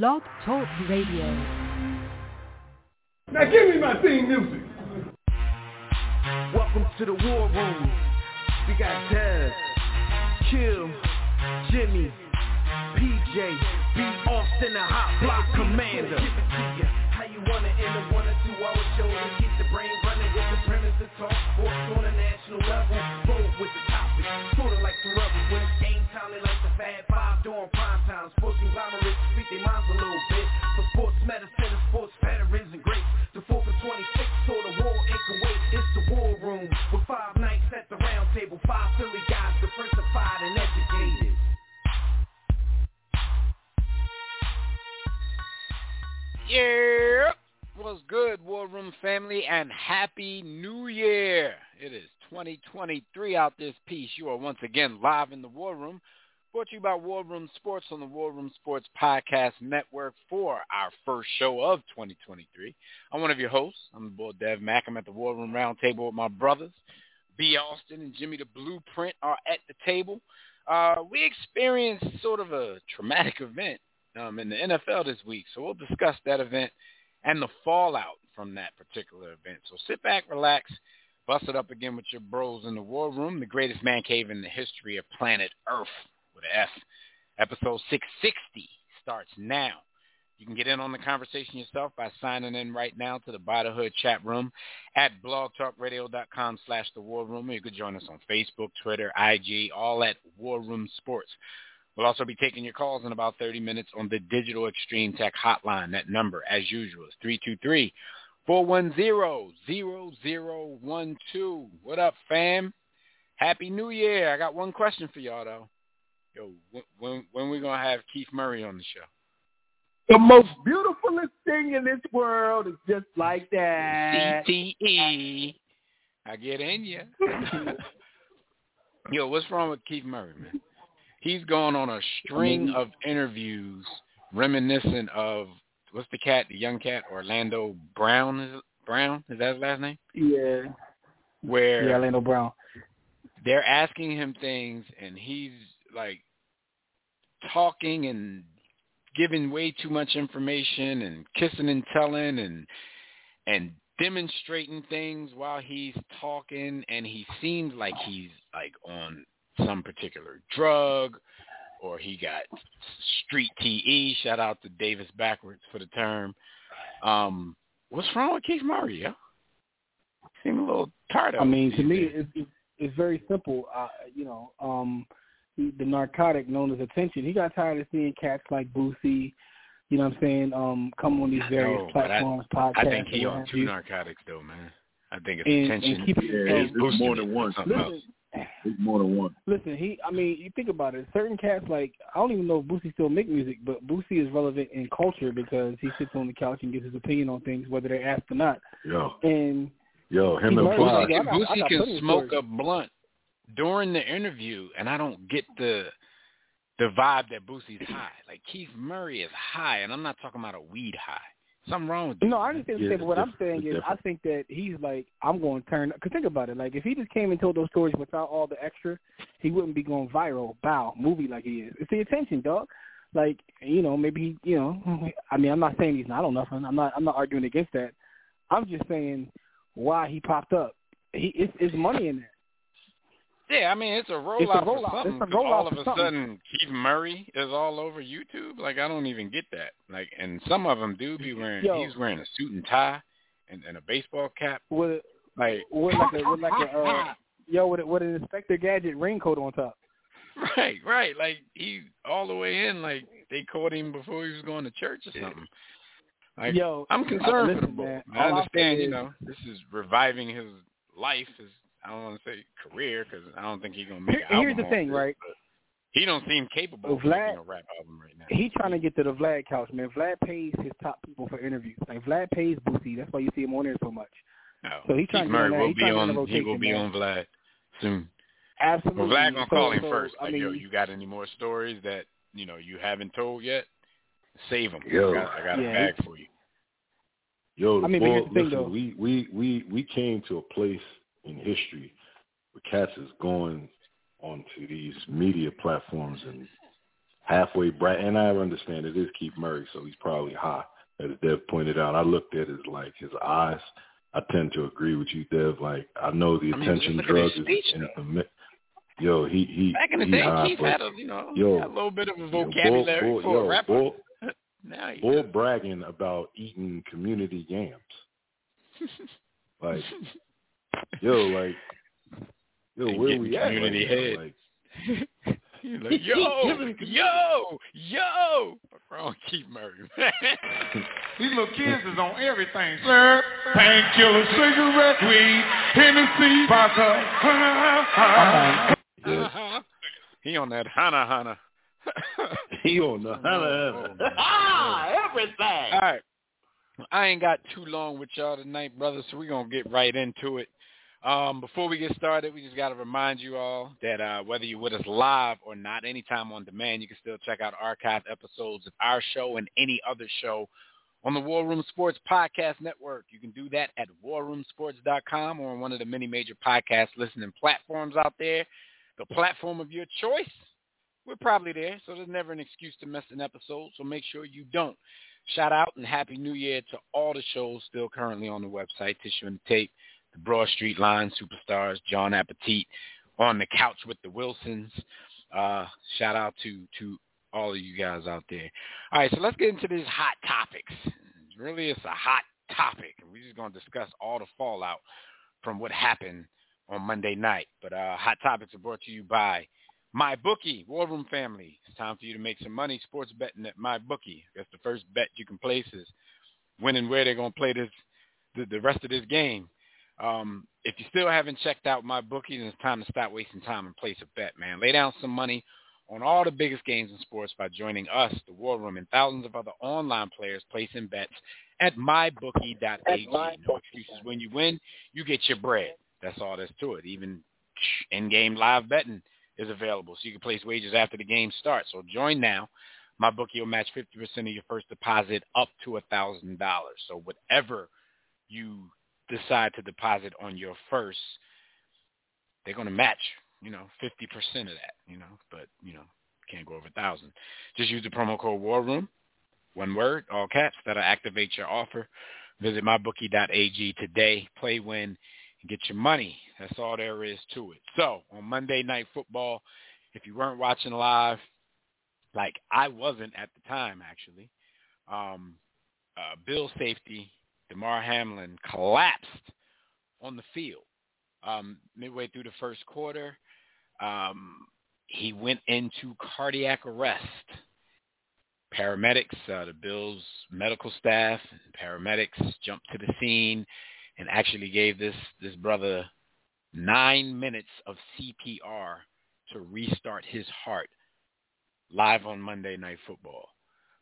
Blog Talk Radio. Now give me my theme music. Welcome to the war room. We got Dez, Kill, Jimmy, PJ, B. Austin, the hot block commander. How you want it in a one or two hour show to keep the brain running with the premise to talk sports on a national level. Roll with the topic, sorta like the rebels when it's game time. They like the Fab Five during prime time. Sports conglomerates speak their minds a little bit. For sports medicine and sports veterans and greats. The 4 for 26 so the war in Kuwait. It's the war room with five nights at the round table. Five Philly guys diversified and educated. Yeah. What's good, War Room family, and Happy New Year. It is 2023 out this piece. You are once again live in the War Room, brought to you by War Room Sports on the War Room Sports Podcast Network for our first show of 2023. I'm one of your hosts. I'm the boy Dev Mack. I'm at the War Room Roundtable with my brothers. B. Austin and Jimmy the Blueprint are at the table. Uh, we experienced sort of a traumatic event um, in the NFL this week, so we'll discuss that event and the fallout from that particular event. So sit back, relax, bust it up again with your bros in the war room, the greatest man cave in the history of planet Earth with an F. Episode 660 starts now. You can get in on the conversation yourself by signing in right now to the By the Hood chat room at blogtalkradio.com slash the War Room. You could join us on Facebook, Twitter, IG, all at War Room Sports. We'll also be taking your calls in about 30 minutes on the Digital Extreme Tech Hotline. That number, as usual, is 323-410-0012. What up, fam? Happy New Year. I got one question for y'all, though. Yo, when, when, when we going to have Keith Murray on the show? The most beautifulest thing in this world is just like that. CTE. I get in you. Yo, what's wrong with Keith Murray, man? He's gone on a string mm. of interviews reminiscent of what's the cat, the young cat, Orlando Brown is? Brown? Is that his last name? Yeah. Where Yeah, Orlando Brown. they're asking him things and he's like talking and giving way too much information and kissing and telling and and demonstrating things while he's talking and he seems like he's like on some particular drug or he got street TE. Shout out to Davis backwards for the term. Um, what's wrong with Keith Murray? Yo? Seem a little tired I mean, to me, it's, it's very simple. Uh, you know, um, the the narcotic known as attention. He got tired of seeing cats like Boosie, you know what I'm saying, um, come on these various No, but I- platforms, podcasts. I think he on two narcotics though, man. I think it's And- attention. and keep it- Yeah, it's, it's more than one. something. Listen, It's more than one. Listen, he. I mean, you think about it. Certain cats like I don't even know if Boosie still make music, but Boosie is relevant in culture because he sits on the couch and gives his opinion on things, whether they're asked or not. Yo, And yo, him Keith and Murray, Fly. I Boosie, I got Boosie can smoke stories. a blunt during the interview, and I don't get the the vibe that Boosie's high. Like Keith Murray is high, and I'm not talking about a weed high. Something wrong with no, I man. understand. Yeah, what but what I'm saying It's is, I think that he's like, I'm going to turn. Cause think about it. Like, if he just came and told those stories without all the extra, he wouldn't be going viral, bow, movie like he is. It's the attention, dog. Like, you know, maybe he, you know, I mean, I'm not saying he's not on nothing. I'm not. I'm not arguing against that. I'm just saying why he popped up. He, it's, it's money in there. Yeah, I mean it's a rollout It's a for rollout. something. It's a 'cause rollout all of for a something. sudden, Keith Murray is all over YouTube. Like I don't even get that. Like, and some of them do be wearing. Yo. He's wearing a suit and tie and, and a baseball cap. With Like, with like a with like a uh, yo with a, with an Inspector Gadget raincoat on top. right, right. Like he all the way in. Like they caught him before he was going to church or something. Like, Yo, I'm concerned uh, for the listen, boy. man, I all I'll understand, you is- know, this is reviving his life. His I don't want to say career because I don't think he's gonna make. An here's album the thing, this, right? He don't seem capable of Vlad- making a rap album right now. He trying to get to the Vlad couch, man. Vlad pays his top people for interviews. Like Vlad pays Boosie. That's why you see him on there so much. No. So he trying Keith to Murray on will he be trying to get on. in he will be man. on Vlad soon. Absolutely. Well, Vlad gonna So- call him so, first. I Like, mean, yo, you got any more stories that you know you haven't told yet? Save them. Yo. I got, I got Yeah, a bag for you. Yo, I mean, but ball- here's the thing, though. we, we, we, we came to a place in history where cats is going onto these media platforms and halfway bright. And I understand it is Keith Murray, so he's probably high, as Dev pointed out. I looked at his like his eyes. I tend to agree with you, Dev. Like I know the I mean, attention drug is speech, in the mi- Yo, he he Back in the he day, high, Keith but had a you know yo, a little bit of a yo, Bull- vocabulary Bull- for yo, a rapper. Bull, now Bull bragging about eating community yams. Like, yo, like, yo, where getting we at? community right now? head. Like, He's like, yo, yo, yo. What's wrong, Keith Murray? These little kids is on everything, sir. Painkiller, cigarette, weed, Hennessy, vodka. yeah, uh-huh. He on that hana hana. he on the Oh, ah everything. All right. I ain't got too long with y'all tonight, brother, so we're going to get right into it. Um, before we get started, we just got to remind you all that uh, whether you're with us live or not, anytime on demand, you can still check out archived episodes of our show and any other show on the War Room Sports Podcast Network. You can do that at warroomsports.com or on one of the many major podcast listening platforms out there. The platform of your choice, we're probably there, so there's never an excuse to miss an episode, so make sure you don't. Shout out and Happy New Year to all the shows still currently on the website, Tissue and Tape, The Broad Street Line, Superstars, John Appetit, On the Couch with the Wilsons. Uh, shout out to, to all of you guys out there. All right, so let's get into these hot topics. Really, it's a hot topic, we're just going to discuss all the fallout from what happened on Monday night. But uh, Hot Topics are brought to you by my bookie, War Room family. It's time for you to make some money sports betting at my bookie. That's the first bet you can place is when and where they're going to play this the, the rest of this game. Um, if you still haven't checked out my bookie, then it's time to stop wasting time and place a bet, man. Lay down some money on all the biggest games in sports by joining us, the War Room, and thousands of other online players placing bets at mybookie.ag. No excuses. When you win, you get your bread. That's all there's to it. Even in-game live betting is available, so you can place wagers after the game starts. So join now. My bookie will match 50% of your first deposit up to $1,000. So whatever you decide to deposit on your first, they're going to match, you know, 50% of that, you know, but, you know, can't go over a 1000 Just use the promo code War Room, one word, all caps, that'll activate your offer. Visit mybookie.ag today, play, win, and get your money. That's all there is to it. So on Monday Night Football, if you weren't watching live, like I wasn't at the time actually, um, uh, Bill safety Damar Hamlin collapsed on the field um, midway through the first quarter. Um, he went into cardiac arrest. Paramedics, uh, the Bills medical staff, paramedics jumped to the scene and actually gave this this brother nine minutes of CPR to restart his heart live on Monday Night Football.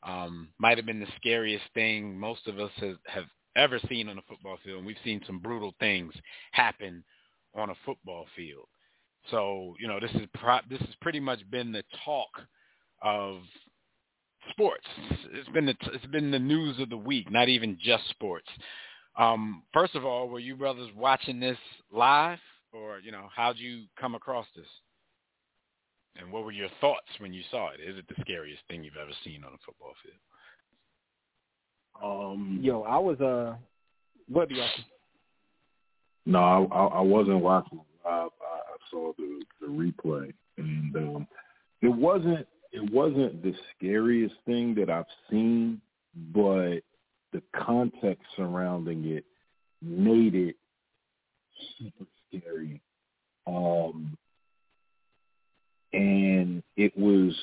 Um, might have been the scariest thing most of us have, have ever seen on a football field. And we've seen some brutal things happen on a football field. So you know this is pro- this has pretty much been the talk of sports. It's been the it's been the news of the week, not even just sports. Um, first of all, were you brothers watching this live, or you know, how'd you come across this? And what were your thoughts when you saw it? Is it the scariest thing you've ever seen on a football field? Um, Yo, I was uh, what be no, I, I, I wasn't watching live. I, I saw the the replay, and um, it wasn't it wasn't the scariest thing that I've seen, but the context surrounding it made it super scary. Um, and it was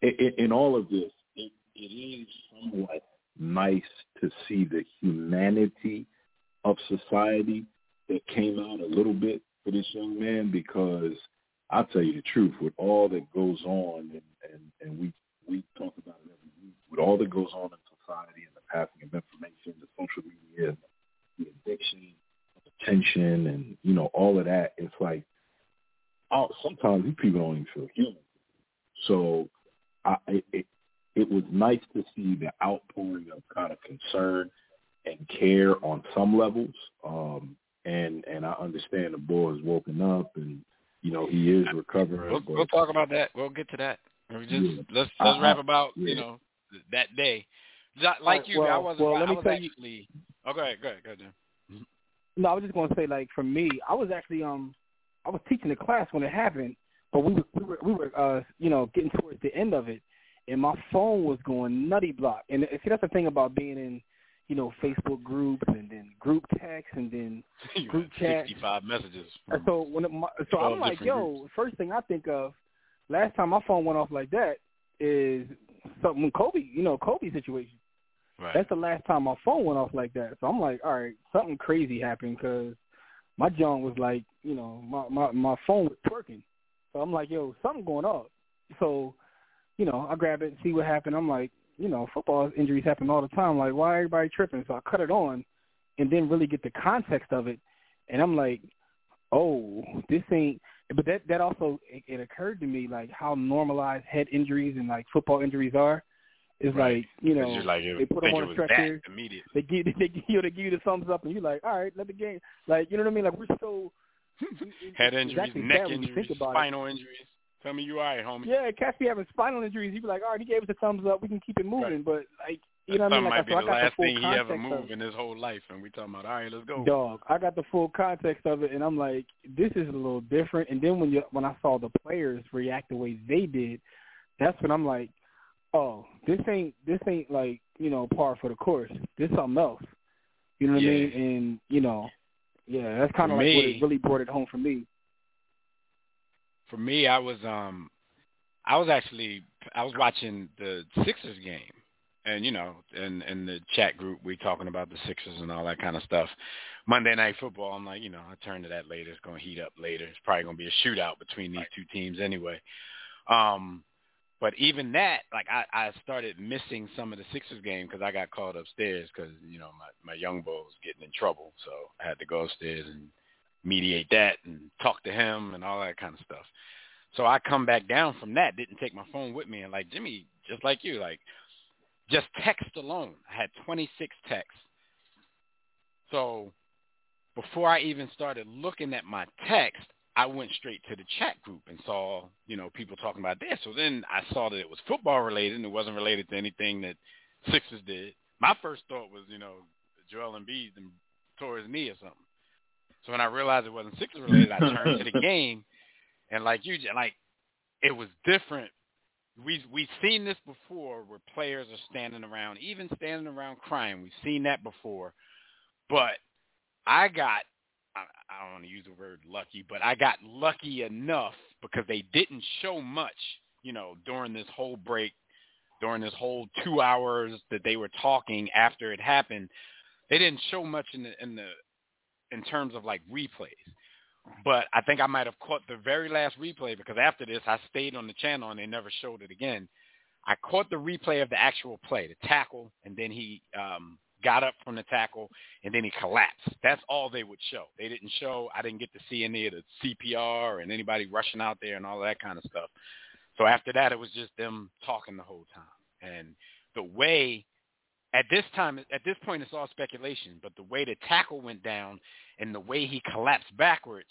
in, in all of this, it, is somewhat nice to see the humanity of society that came out a little bit for this young man because I'll tell you the truth, with all that goes on and, and, and we we talk about it every week, with all that goes on in society and the passing of information, the social media, the addiction attention and, you know, all of that, it's like oh, sometimes these people don't even feel human. So I, it, it it was nice to see the outpouring of kind of concern and care on some levels. Um, and and I understand the boy has woken up and you know, he is recovering. We'll, but, we'll talk about that. We'll get to that. We just Yeah. let's let's Uh, rap about yeah. you know that day. Like you, I well- wasn't. well, let I was tell you- actually. Oh, go ahead, go ahead, go ahead. Dan. No, I was just gonna say like for me, I was actually um I was teaching the class when it happened, but we were we were we were uh you know getting towards the end of it, and my phone was going nutty block. And see that's the thing about being in you know Facebook groups and then group text and then Group chat. Sixty-five messages. and so when my, so I'm like yo, groups. first thing I think of last time my phone went off like that is something Kobe you know Kobe situation. right. That's the last time my phone went off like that. So I'm like, all right, something crazy happened because my John was like, you know, my my my phone was twerking. So I'm like, yo, something going on. So, you know, I grab it and see what happened. I'm like, you know, football injuries happen all the time. Like, why everybody tripping? So I cut it on, and then really get the context of it, and I'm like, oh, this ain't. But that that also it, it occurred to me like how normalized head injuries and like football injuries are. It's Right. like you know like, they put them on a stretcher immediately. they give they give you they give you the thumbs up and you're like, all right, let the game like you know what I mean? Like we're so Head injuries, actually neck sad when you injuries, about it. spinal injuries. Tell me you all right, homie. Yeah, cats be having spinal injuries. You be like, all right, he gave us a thumbs up. We can keep it moving. But like, you know what I mean? That Like, might be so the I got last the thing he ever moved in his whole life, and we talking about, all right, let's go. Dog, I got the full context of it, and I'm like, this is a little different. And then when you when I saw the players react the way they did, that's when I'm like, oh, this ain't this ain't like you know par for the course. This something else. You know what Yeah. I mean? And you know, yeah, that's kind of like what it really brought it home for me. For me, I was um, I was actually I was watching the Sixers game, and you know, in in the chat group we talking about the Sixers and all that kind of stuff. Monday Night Football, I'm like, you know, I turn to that later. It's going to heat up later. It's probably going to be a shootout between these two teams anyway. Um, but even that, like I, I started missing some of the Sixers game because I got called upstairs because you know my my young boy was getting in trouble, so I had to go upstairs and mediate that and talk to him and all that kind of stuff. So I come back down from that, didn't take my phone with me, and like Jimmy, just like you, like just text alone, I had 26 texts. So before I even started looking at my text, I went straight to the chat group and saw, you know, people talking about this. So then I saw that it was football related and it wasn't related to anything that Sixers did. My first thought was, you know, Joel Embiid and tore his knee or something. So when I realized it wasn't Sixers related, I turned to the game and like you, like it was different. We we've seen this before where players are standing around, even standing around crying. We've seen that before, but I got I, I don't want to use the word lucky, but I got lucky enough because they didn't show much, you know, during this whole break, during this whole two hours that they were talking after it happened. They didn't show much in the in the in terms of like replays. But I think I might have caught the very last replay because after this I stayed on the channel and they never showed it again. I caught the replay of the actual play, the tackle, and then he um, got up from the tackle and then he collapsed. That's all they would show. They didn't show. I didn't get to see any of the CPR and anybody rushing out there and all that kind of stuff. So after that, it was just them talking the whole time. And the way at this time, at this point, it's all speculation. But the way the tackle went down and the way he collapsed backwards,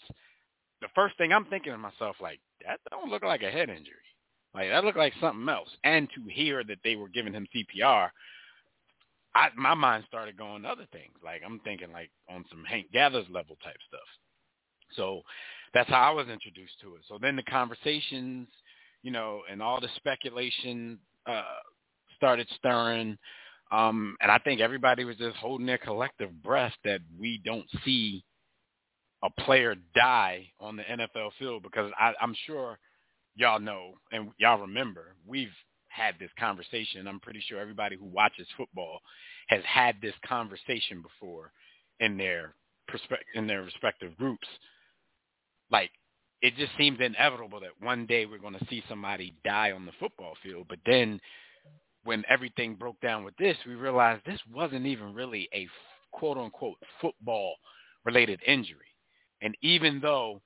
the first thing I'm thinking to myself, like that don't look like a head injury. Like that looked like something else. And to hear that they were giving him CPR, I, my mind started going to other things. Like I'm thinking like on some Hank Gathers level type stuff. So that's how I was introduced to it. So then the conversations, you know, and all the speculation uh, started stirring. Um, and I think everybody was just holding their collective breath that we don't see a player die on the NFL field because I, I'm sure y'all know and y'all remember we've had this conversation. I'm pretty sure everybody who watches football has had this conversation before in their perspe- in their respective groups. Like it just seems inevitable that one day we're going to see somebody die on the football field, but then when everything broke down with this, we realized this wasn't even really a quote unquote football related injury. And even though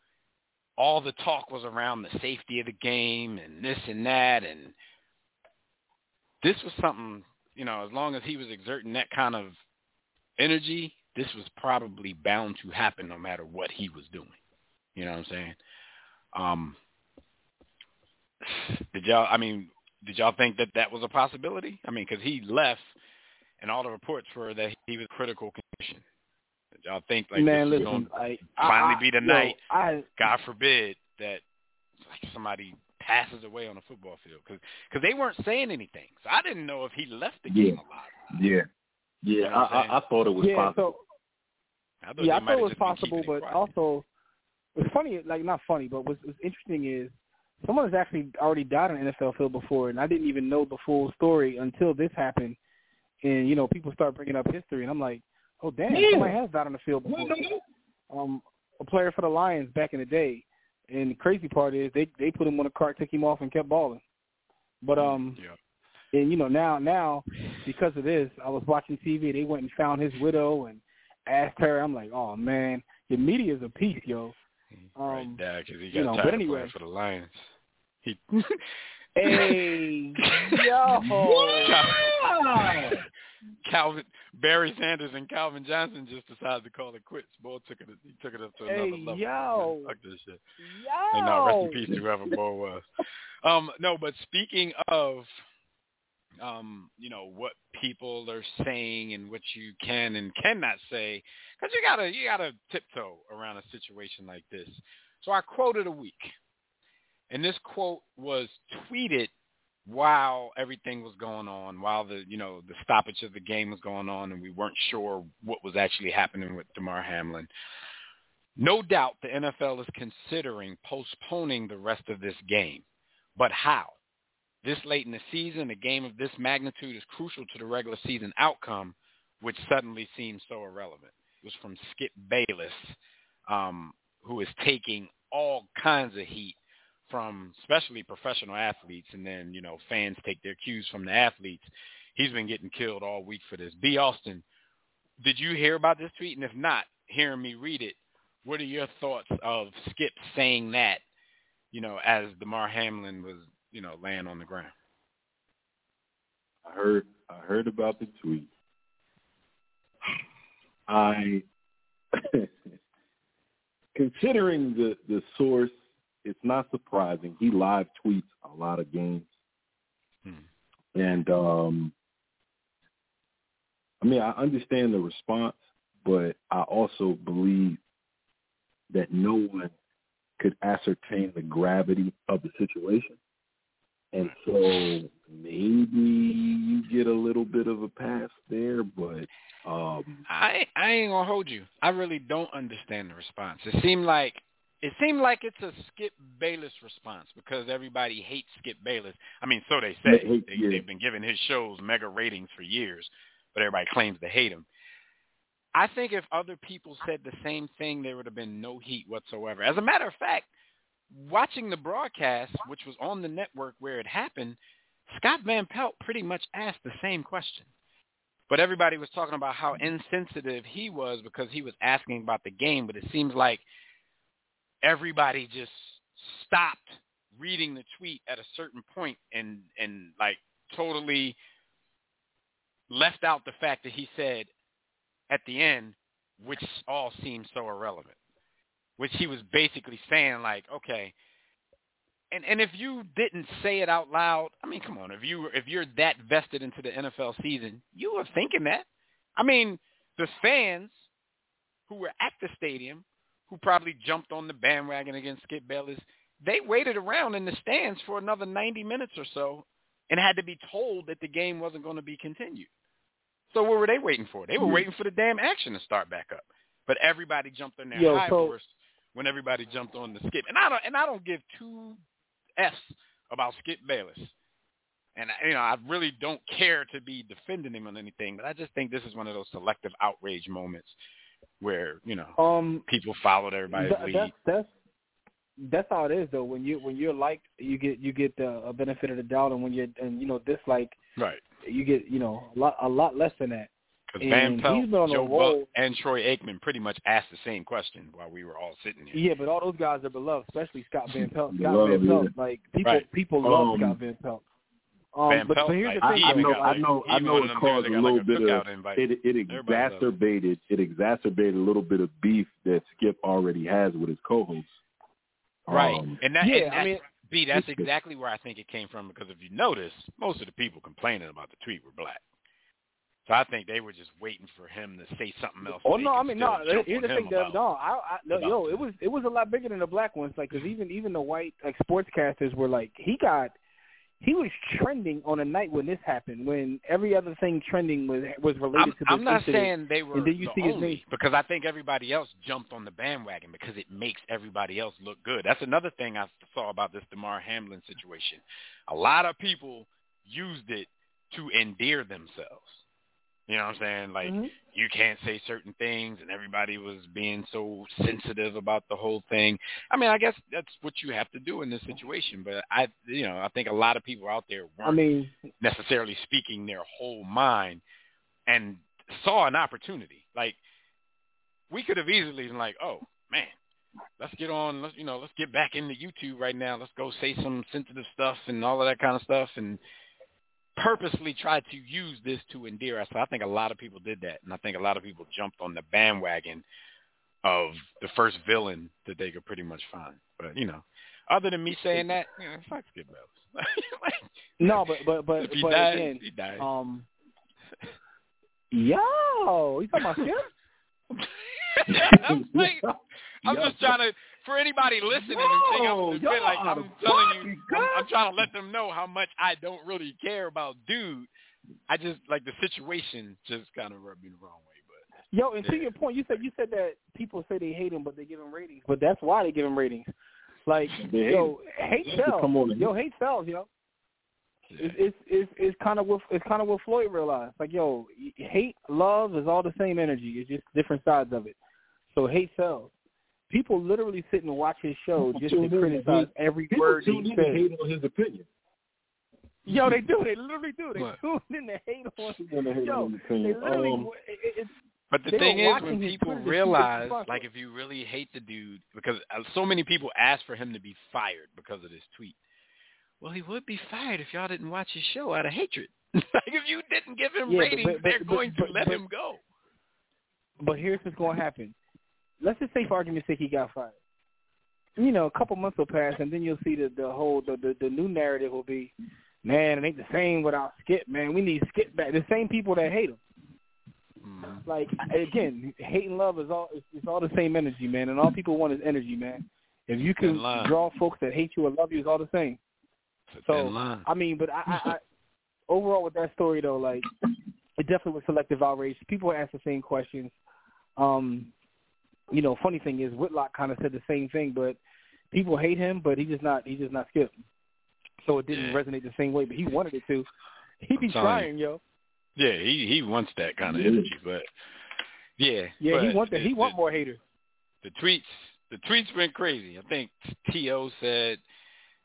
all the talk was around the safety of the game and this and that and this was something, you know, as long as he was exerting that kind of energy, this was probably bound to happen no matter what he was doing. You know what I'm saying? Um, did y'all? I mean, did y'all think that that was a possibility? I mean, because he left, and all the reports were that he was critical condition. Did y'all think like Man, this listen, was going I, to finally I, be the yo, night? I, God forbid that like somebody passes away on a football field because cause they weren't saying anything. So I didn't know if he left the Yeah. game alive. Yeah, yeah. You know I, I'm I, I thought it was yeah, possible. I thought yeah, I thought it was possible, but also it's funny, like not funny, but what's, what's interesting is someone has actually already died on an NFL field before, and I didn't even know the full story until this happened. And you know, people start bringing up history, and I'm like, oh damn, Yeah. somebody has died on the field before. Um, a player for the Lions back in the day, and the crazy part is they they put him on a cart, took him off, and kept balling. But um, yeah. and you know now now because of this, I was watching TV. They went and found his widow and asked her. I'm like, oh man, the media's a piece, yo. Right Um, there because he got you know, tired but of anyway. playing for the Lions. He Hey, yo. Calvin Barry Sanders and Calvin Johnson just decided to call it quits. Boy took it he took it up to another Hey, level. yo. Fuck this shit. Yo. And now rest in peace to whoever Bo was. Um, no, but speaking of um, you know, what people are saying and what you can and cannot say, because you gotta you gotta tiptoe around a situation like this. So I quoted a week. And this quote was tweeted while everything was going on, while the you know the stoppage of the game was going on, and we weren't sure what was actually happening with Damar Hamlin. No doubt the NFL is considering postponing the rest of this game, but how? This late in the season, a game of this magnitude is crucial to the regular season outcome, which suddenly seems so irrelevant. It was from Skip Bayless, um, who is taking all kinds of heat from especially professional athletes and then, you know, fans take their cues from the athletes. He's been getting killed all week for this. B. Austin, did you hear about this tweet? And if not, hearing me read it, what are your thoughts of Skip saying that, you know, as Damar Hamlin was, you know, laying on the ground? I heard I heard about the tweet. I considering the the source, it's not surprising. He live tweets a lot of games. Hmm. And um I mean I understand the response, but I also believe that no one could ascertain the gravity of the situation. And so maybe you get a little bit of a pass there, but um I I ain't gonna hold you. I really don't understand the response. It seemed like it seemed like it's a Skip Bayless response because everybody hates Skip Bayless. I mean, so they say. They yeah. They've been giving his shows mega ratings for years, but everybody claims to hate him. I think if other people said the same thing, there would have been no heat whatsoever. As a matter of fact, watching the broadcast, which was on the network where it happened, Scott Van Pelt pretty much asked the same question. But everybody was talking about how insensitive he was because he was asking about the game. But it seems like everybody just stopped reading the tweet at a certain point and and like totally left out the fact that he said at the end, which all seems so irrelevant. Which he was basically saying like, okay, and and if you didn't say it out loud, I mean, come on, if you if you're that vested into the NFL season, you were thinking that. I mean, the fans who were at the stadium, who probably jumped on the bandwagon against Skip Bayless, they waited around in the stands for another 90 minutes or so and had to be told that the game wasn't going to be continued. So what were they waiting for? They were Yeah. waiting for the damn action to start back up. But everybody jumped on their Yo, high so- horse when everybody jumped on the Skip. And I don't and I don't give two f's about Skip Bayless. And you know, I really don't care to be defending him on anything, but I just think this is one of those selective outrage moments where you know Um, people followed everybody's Th- lead. that's that's that's how it is though. When you when you're liked, you get you get the a benefit of the doubt, and when you're and you know disliked, Right. you get you know a lot a lot less than that. Because Van Pelt, he's been on Joe roll. Buck, and Troy Aikman pretty much asked the same question while we were all sitting here. Yeah, but all those guys are beloved, especially Scott Van Pelt. Scott Beloved, Van Pelt, yeah. like people Right. people love Um, Scott Van Pelt. Um, Van but, Pelt, but here's the I, thing. I even know, got, I know, I know it caused a little like, a bit of invite. it. It Everybody loves it. exacerbated it exacerbated a little bit of beef that Skip already has with his co-hosts. Right, Um, and that, yeah, and I that's, mean, B, that's exactly where I think it came from. Because if you notice, most of the people complaining about the tweet were black. So I think they were just waiting for him to say something else. Oh no, I mean no. Here's the thing, about- No, I, I no, yo, that. it was it was a lot bigger than the black ones. Like, cause even even the white like sportscasters were like, he got, he was trending on a night when this happened, when every other thing trending was was related I'm, to this I'm not incident. saying they were And then you the see his only name- because I think everybody else jumped on the bandwagon because it makes everybody else look good. That's another thing I saw about this Damar Hamlin situation. A lot of people used it to endear themselves. You know what I'm saying? Like Mhm. you can't say certain things, and everybody was being so sensitive about the whole thing. I mean, I guess that's what you have to do in this situation. But I, you know, I think a lot of people out there weren't I mean, necessarily speaking their whole mind and saw an opportunity. Like we could have easily been like, oh man, let's get on, let's you know, let's get back into YouTube right now. Let's go say some sensitive stuff and all of that kind of stuff and purposely tried to use this to endear us. So I think a lot of people did that, and I think a lot of people jumped on the bandwagon of the first villain that they could pretty much find. But you know, other than me saying that, you know, fuck Skip Bayless. no, but but but but again, he um, yo, you talking about Skip? I'm, like, I'm just trying to, for anybody listening and think I'm, like, I'm telling you, I'm, I'm trying to let them know how much I don't really care about dude. I just, like, the situation just kind of rubbed me the wrong way. But Yo, and to your point, you said you said that people say they hate him, but they give him ratings. But that's why they give him ratings. Like, They yo, hate sells. come on Yo, hate sells, yo. It's it's it's, it's kind of what it's kind of what Floyd realized. Like, yo, hate, love is all the same energy. It's just different sides of it. So hate sells. People literally sit and watch his show People just to tune in to criticize every People word he in and says. hate on his opinion. Yo, they do. They literally do. They What? tune in to hate on. Tune in hate Yo, on they literally. Um, it, it, But the They thing is, when people Twitter to see realize, like, if you really hate the dude, because uh, so many people asked for him to be fired because of this tweet. Well, he would be fired if y'all didn't watch his show out of hatred. like, if you didn't give him Yeah, ratings, but- they're but- going to but- let but- him go. But here's what's going to happen. Let's just say, for argument's sake, he got fired. You know, a couple months will pass, and then you'll see the the whole the the, the new narrative will be, man, it ain't the same without Skip. Man, we need Skip back. The same people that hate him. Mhm. Like again, hate and love is all it's, it's all the same energy, man, and all people want is energy, man. If you can draw folks that hate you or love you, it's all the same. So. I mean, but I, I, I overall with that story though, like it definitely was selective outrage. People asked the same questions. Um, you know, funny thing is Whitlock kind of said the same thing, but people hate him, but he just not he's just not Skip. So it didn't Yeah. resonate the same way, but he wanted it to. He be trying, yo. Yeah, he he wants that kind of energy, but yeah, Yeah, he but want that. He want the- more haters. the tweets the tweets went crazy. I think T.O. said,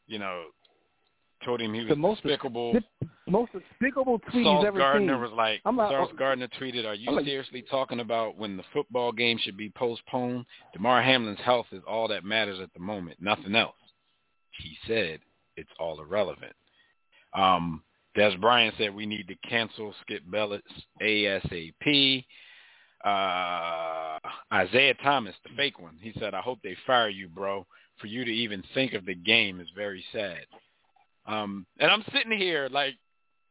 you know, told him he was The most despicable. despicable Most despicable tweet Sauce he's ever Gardner seen. was like, I'm Sauce Gardner tweeted, "Are you like- seriously talking about when the football game should be postponed? Damar Hamlin's health is all that matters at the moment, nothing else." He said, "It's all irrelevant." Um, Dez Bryant said we need to cancel Skip Bayless ASAP. Uh, Isaiah Thomas, the fake one, he said, "I hope they fire you, bro. For you to even think of the game is very sad." Um, and I'm sitting here like,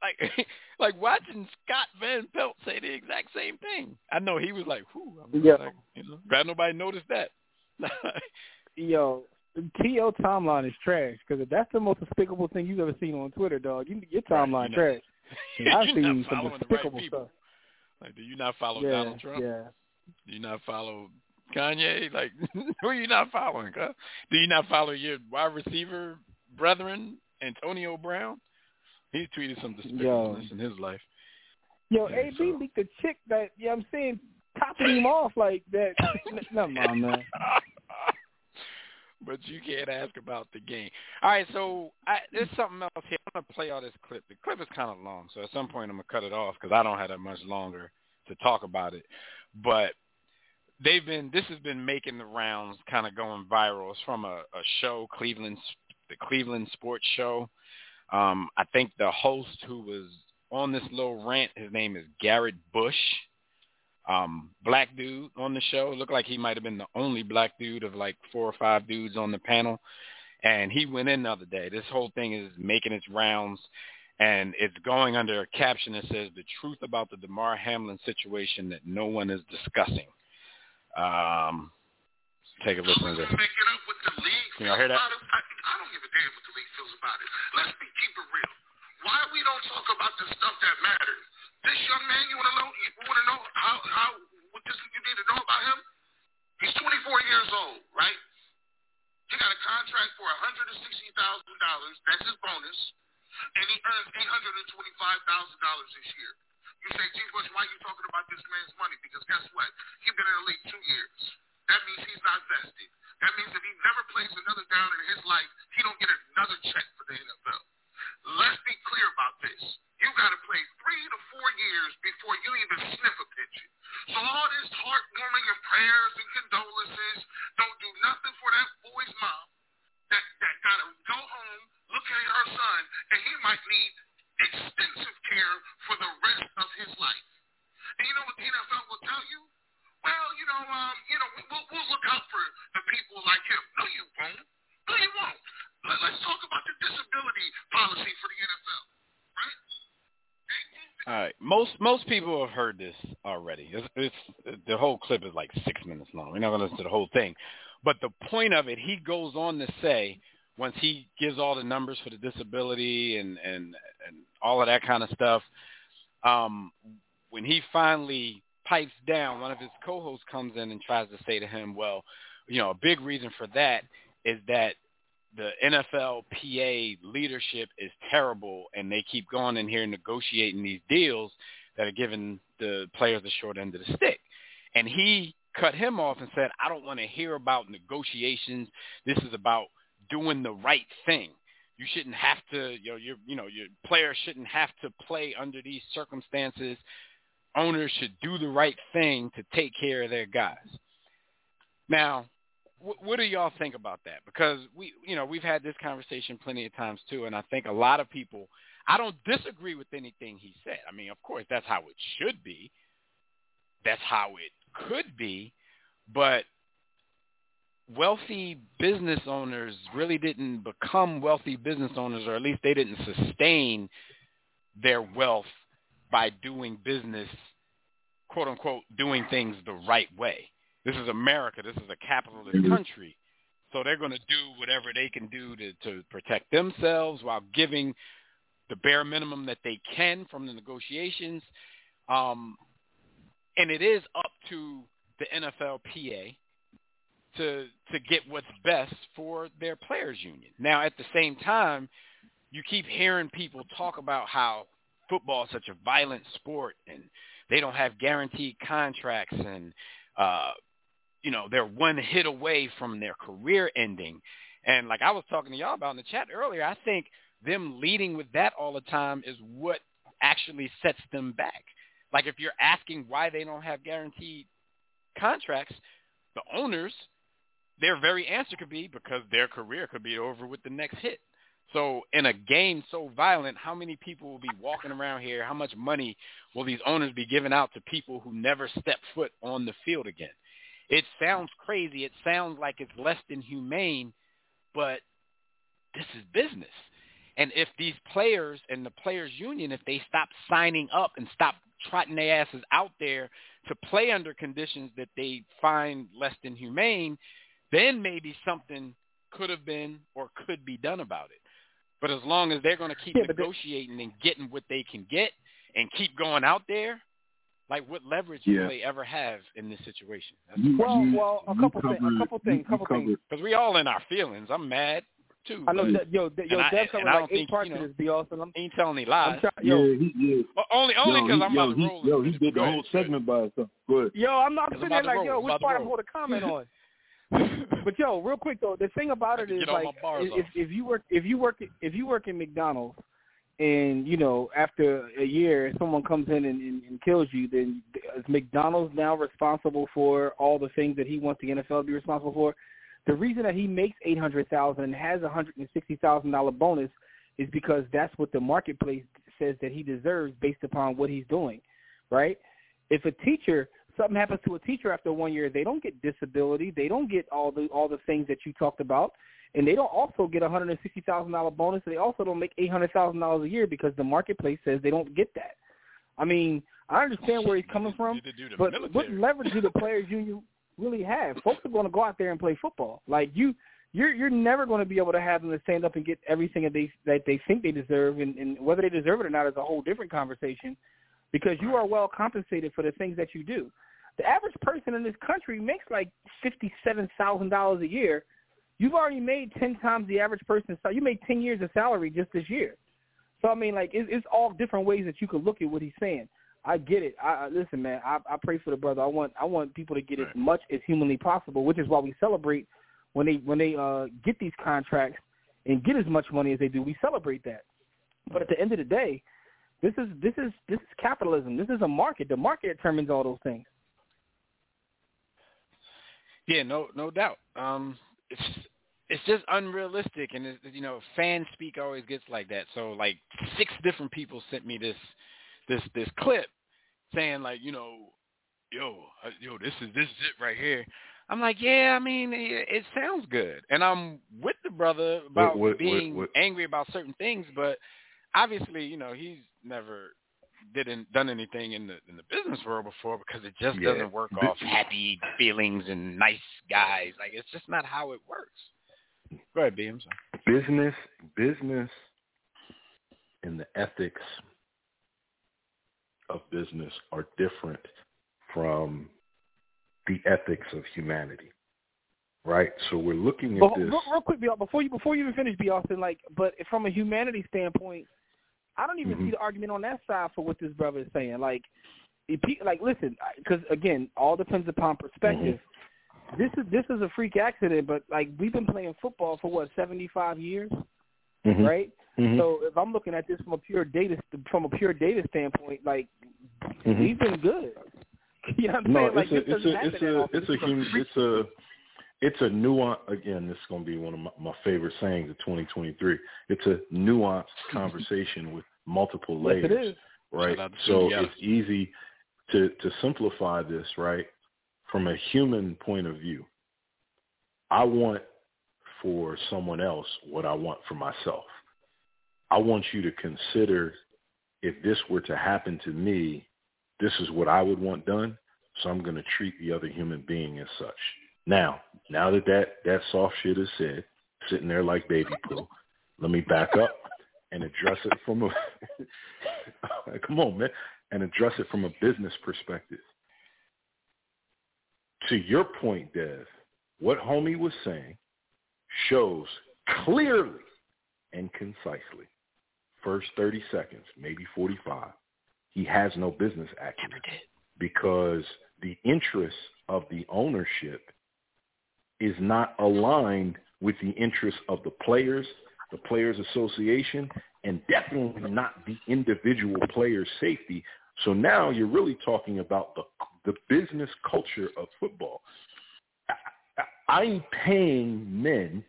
like, like watching Scott Van Pelt say the exact same thing. I know he was like, "Whew," I'm Yeah. like, you know, glad nobody noticed that. Yo, T.O. timeline is trash because if that's the most despicable thing you've ever seen on Twitter, dog, you, your timeline trash. I've seen some the right despicable stuff. like, do you not follow yeah, Donald Trump? yeah. Do you not follow Kanye? Like, who are you not following? Huh? Do you not follow your wide receiver brethren, Antonio Brown? He's tweeted some despicableness in his life. Yo, Yeah, AB so- leaked a chick that, you know what I'm saying, topping him off like that. Mind, man. but you can't ask about the game. All right, so I, there's something else here. I'm gonna play all this clip. The clip is kind of long, so at some point I'm gonna cut it off because I don't have that much longer to talk about it. But they've been this has been making the rounds, kind of going viral. It's from a, a show, Cleveland, the Cleveland Sports Show. Um, I think the host who was on this little rant, his name is Garrett Bush. um, black dude on the show. It looked like he might have been the only black dude of like four or five dudes on the panel. And he went in the other day. This whole thing is making its rounds, and it's going under a caption that says the truth about the Damar Hamlin situation that no one is discussing. Um, take a listen to this. Can y'all hear that? The league feels about it. Let's be keep it real. Why we don't talk about the stuff that matters? This young man, you want to know? You want to know how how what this you need to know about him? He's 24 years old, right? He got a contract for $160,000. That's his bonus, and he earns $825,000 this year. You say, G. Bush, why are you talking about this man's money? Because guess what? He's been in the league two years. That means he's not vested. That means if he never plays another down in his life, he don't get another check for the NFL. Let's be clear about this. You got to play three to four years before you even sniff a pitch. So all this heartwarming and prayers and condolences don't do nothing for that boy's mom that, that got to go home, look at her son, and he might need extensive care for the rest of his life. And you know what the NFL will tell you? Well, you know, um, you know, we'll, we'll look out for the people like him. No, you won't. No, you won't. Let, let's talk about the disability policy for the NFL, right? All right. Most people have heard this already. It's, it's, the whole clip is like six minutes long. We're not going to listen to the whole thing, but the point of it, he goes on to say once he gives all the numbers for the disability and and and all of that kind of stuff, um, when he finally pipes down, one of his co-hosts comes in and tries to say to him, "Well, you know, a big reason for that is that the NFLPA leadership is terrible, and they keep going in here negotiating these deals that are giving the players the short end of the stick." And he cut him off and said, "I don't want to hear about negotiations. This is about doing the right thing. You shouldn't have to, you know, your, you know, your players shouldn't have to play under these circumstances. Owners should do the right thing to take care of their guys. Now, wh- what do y'all think about that? Because we, you know, we've had this conversation plenty of times too, and I think a lot of people. I don't disagree with anything he said. I mean, of course, that's how it should be. That's how it could be, but wealthy business owners really didn't become wealthy business owners, or at least they didn't sustain their wealth by doing business, quote unquote, doing things the right way. This is America. This is a capitalist mm-hmm. country. So they're going to do whatever they can do to, to protect themselves while giving the bare minimum that they can from the negotiations. Um, and it is up to the NFLPA to to get what's best for their players union. Now at the same time, you keep hearing people talk about how football is such a violent sport and they don't have guaranteed contracts and uh you know, they're one hit away from their career ending. And like I was talking to y'all about in the chat earlier, I think them leading with that all the time is what actually sets them back. Like if you're asking why they don't have guaranteed contracts, the owners their very answer could be because their career could be over with the next hit. So in a game so violent, how many people will be walking around here? How much money will these owners be giving out to people who never step foot on the field again? It sounds crazy. It sounds like it's less than humane, but this is business. And if these players and the players union, if they stop signing up and stop trotting their asses out there to play under conditions that they find less than humane, then maybe something could have been or could be done about it. But as long as they're going to keep yeah, negotiating and getting what they can get and keep going out there, like what leverage yeah. will they ever have in this situation? That's well, well, a couple things, a couple things, a couple things. Because we all in our feelings. I'm mad too. I know that, yo, yo, Dev covered like eight parts you know, of this. Be awesome. I'm, ain't telling any lies. Try, yo, yeah, he, yeah. Well, only, only because I'm yo, about to roll. Yo, he did the whole segment by himself. Good. Yo, I'm not sitting there like, yo, which part I'm going to comment on? but yo, real quick though, the thing about it is like if, if you work if you work if you work in McDonald's and you know after a year someone comes in and, and, and kills you, then is McDonald's now responsible for all the things that he wants the NFL to be responsible for? The reason that he makes eight hundred thousand and has a hundred and sixty thousand dollar bonus is because that's what the marketplace says that he deserves based upon what he's doing, right? If a teacher something happens to a teacher after one year, they don't get disability. They don't get all the all the things that you talked about, and they don't also get a hundred and sixty thousand dollar bonus. They also don't make eight hundred thousand dollars a year because the marketplace says they don't get that. I mean, I understand where he's coming from, but what leverage do the players union really have? Folks are going to go out there and play football. Like you, you're you're never going to be able to have them to stand up and get everything that they that they think they deserve, and, and whether they deserve it or not is a whole different conversation. Because you are well compensated for the things that you do. The average person in this country makes like fifty-seven thousand dollars a year. You've already made ten times the average person. So you made ten years of salary just this year. So I mean, like, it's, it's all different ways that you could look at what he's saying. I get it. I, listen, man. I, I pray for the brother. I want I want people to get as much as humanly possible, which is why we celebrate when they when they uh get these contracts and get as much money as they do. We celebrate that. But at the end of the day, this is this is this is capitalism. This is a market. The market determines all those things. Yeah, no no doubt. Um, it's it's just unrealistic, and it's, you know, fan speak always gets like that. So like six different people sent me this this this clip saying like, you know, yo, uh, yo, this is this is it right here. I'm like, yeah, I mean, it, it sounds good, and I'm with the brother about what, what, being what, angry about certain things, but obviously, you know, he's never didn't done anything in the in the business world before because it just yeah. doesn't work off happy feelings and nice guys. Like it's just not how it works. Go ahead, B. Business, business, and the ethics of business are different from the ethics of humanity. Right, so we're looking at but, this. Real, real quick, before you before you even finish, B. Austin, like, but from a humanity standpoint, I don't even mm-hmm. see the argument on that side for what this brother is saying. Like, if he, like, listen, because again, all depends upon perspective. Mm-hmm. This is this is a freak accident, but like we've been playing football for what seventy five years, mm-hmm. right? Mm-hmm. So if I'm looking at this from a pure data from a pure data standpoint, like mm-hmm. we've been good. you know what I'm no, saying? Like, it's, a, it's, a, it's a it's a human it's a it's a nuance. Again, this is going to be one of my, my favorite sayings of 2023. It's a nuanced conversation with multiple layers, yes, right? So it's easy to to simplify this, right? From a human point of view, I want for someone else what I want for myself. I want you to consider if this were to happen to me, this is what I would want done. So I'm going to treat the other human being as such. Now, now that that, that soft shit is said, sitting there like baby poo, let me back up and address it from a come on, man, and address it from a business perspective. To your point, Dev, what homie was saying shows clearly and concisely. First 30 seconds, maybe 45, he has no business acumen because the interests of the ownership is not aligned with the interests of the players, the players association, and definitely not the individual player's safety. So now you're really talking about the the business culture of football. I'm paying men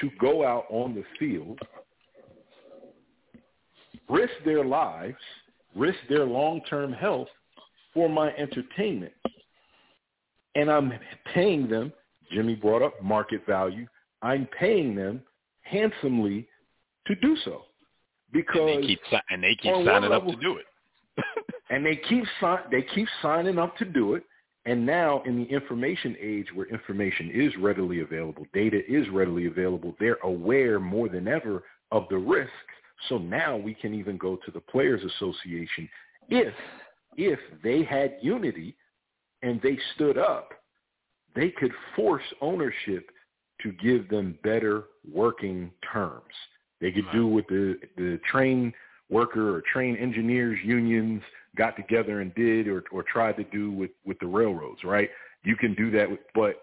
to go out on the field, risk their lives, risk their long-term health for my entertainment. And I'm paying them Jimmy brought up market value. I'm paying them handsomely to do so because and they keep, and they keep signing level, up to do it. and they keep they keep signing up to do it. And now in the information age where information is readily available, data is readily available, they're aware more than ever of the risks. So now we can even go to the Players Association if if they had unity and they stood up they could force ownership to give them better working terms. They could do what the the train worker or train engineers unions got together and did or or tried to do with with the railroads, right? You can do that with, but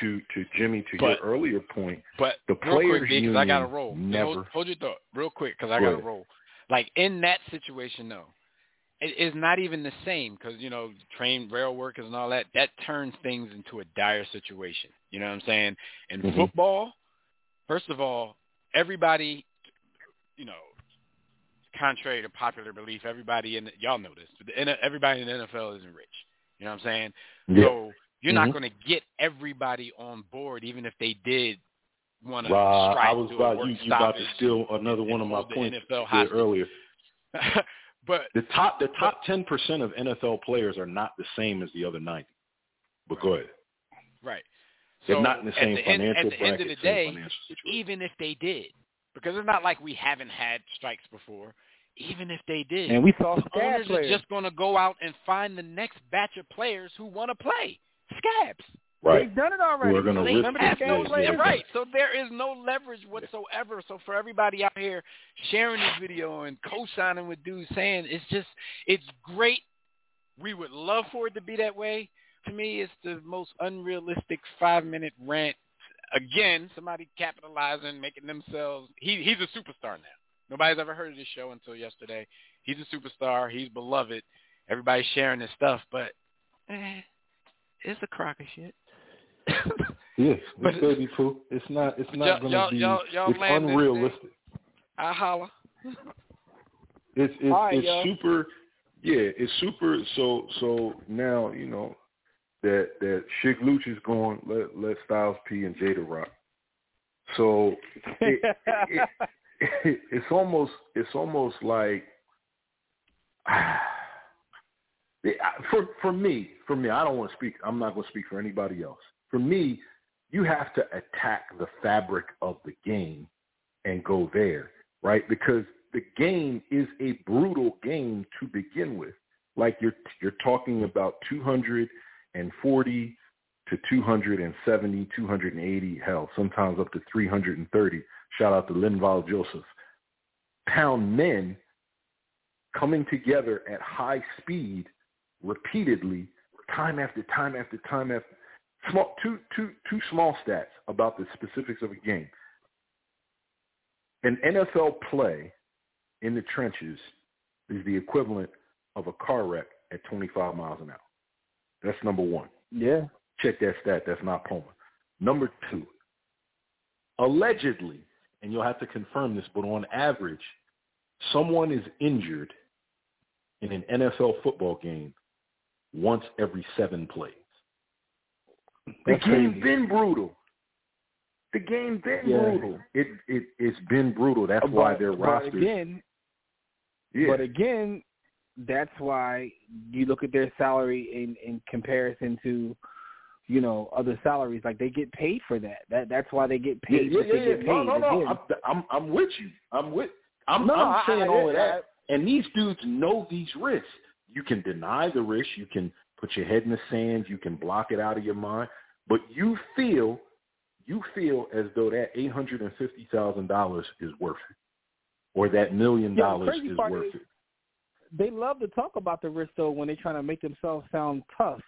to to Jimmy to but, your earlier point, but the players quick, union I got to roll. Never hold, hold your thought real quick because I got to roll. Like in that situation though, it is not even the same because you know train rail workers and all that that turns things into a dire situation you know what i'm saying in mm-hmm. football first of all everybody you know contrary to popular belief everybody in the, y'all know this but the, everybody in the nfl isn't rich You know what I'm saying? Yeah. So you're Mhm. not going to get everybody on board, even if they did want to strike. I was about you. You about to steal another and one of my points earlier. but The top the top ten percent of NFL players are not the same as the other ninety. But go ahead. right. They're So not in the same the end, financial at the end of the day, even if they did, because it's not like we haven't had strikes before. Even if they did, And we saw owners are just going to go out and find the next batch of players who want to play scabs. Right. They've done it already. Who are gonna They risk Remember it, have no, yeah, players? yeah, right. So there is no leverage whatsoever. So for everybody out here sharing this video and co-signing with dudes saying it's just it's great. We would love for it to be that way. To me, it's the most unrealistic five-minute rant. Again, somebody capitalizing, making themselves. He he's a superstar now. Nobody's ever heard of this show until yesterday. He's a superstar. He's beloved. Everybody's sharing this stuff, but eh, it's a crock of shit. Yeah, But it's baby poo. It's not. It's Y'all- not going to be. y'all- y'all it's unrealistic. I holla. It's it's, All right, it's y'all. super. Yeah, it's super. So so now you know that that Sheek Louch is going. Let let Styles P and Jada rock. So it, it, it, it's almost it's almost like for for me for me I don't want to speak I'm not going to speak for anybody else. For me, you have to attack the fabric of the game and go there, right? Because the game is a brutal game to begin with. Like you're you're talking about 240 to 270, 280, hell, sometimes up to 330. Shout out to Linval Joseph. Pound men coming together at high speed repeatedly, time after time after time after small two two two small stats about the specifics of a game. An NFL play in the trenches is the equivalent of a car wreck at 25 miles an hour. That's number one. yeah. Check that stat. That's not Poma. Number two, allegedly, and you'll have to confirm this, but on average, someone is injured in an NFL football game once every seven plays. The That's game crazy. been brutal. The game's been Yeah. brutal. It it it's been brutal. That's why their but rosters. again, yeah. But again, that's why you look at their salary in in comparison to, you know, other salaries. Like they get paid for that. That that's why they get paid. yeah, yeah, they yeah. get paid. No, no, no. Again, I'm, I'm I'm with you. I'm with. I'm No, I'm saying I- all of I- that. And these dudes know these risks. You can deny the risk. You can put your head in the sand. You can block it out of your mind. But you feel, you feel as though that eight hundred and fifty thousand dollars is worth it, or that million Yeah, dollars crazy is worth is- it. they love to talk about the risk though when they're trying to make themselves sound tough.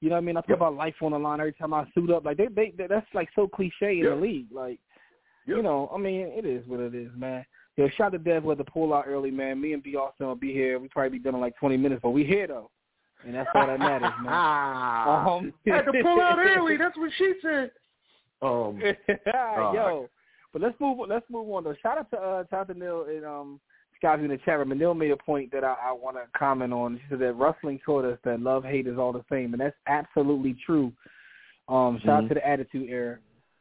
You know what I mean? I talk Yep. about life on the line every time I suit up. Like they, they, that's like so cliche in Yep. the league. Like, Yep. you know, I mean, it is what it is, man. Yo, shout to Dev with the pull out early, man. Me and B Austin will be here. We probably be done in like 20 minutes, but we here though, and that's all that matters, man. Um, Had to pull out early. That's what she said. Um, Yo, but let's move. Let's move on though. Shout out to uh, shout out to Neil and um Scott in the chat room. And Neil made a point that I, I want to comment on. She said that wrestling taught us that love hate is all the same, and that's absolutely true. Um, shout Mhm. out to the Attitude Era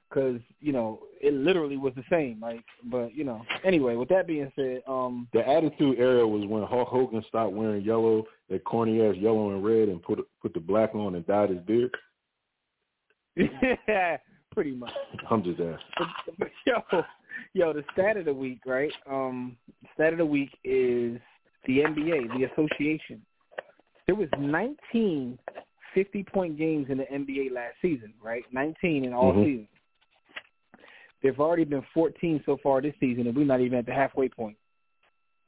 because you know it literally was the same. Like, but you know, anyway. With that being said, um, the Attitude Era was when Hulk Hogan stopped wearing yellow, that corny ass yellow and red, and put put the black on and dyed his beard. yeah, pretty much. I'm just asking. Yo, yo, the stat of the week, right? Um, stat of the week is the NBA, the association. There was 19 50-point games in the NBA last season, right? 19 in all Mhm. season. There've already been 14 so far this season, and we're not even at the halfway point.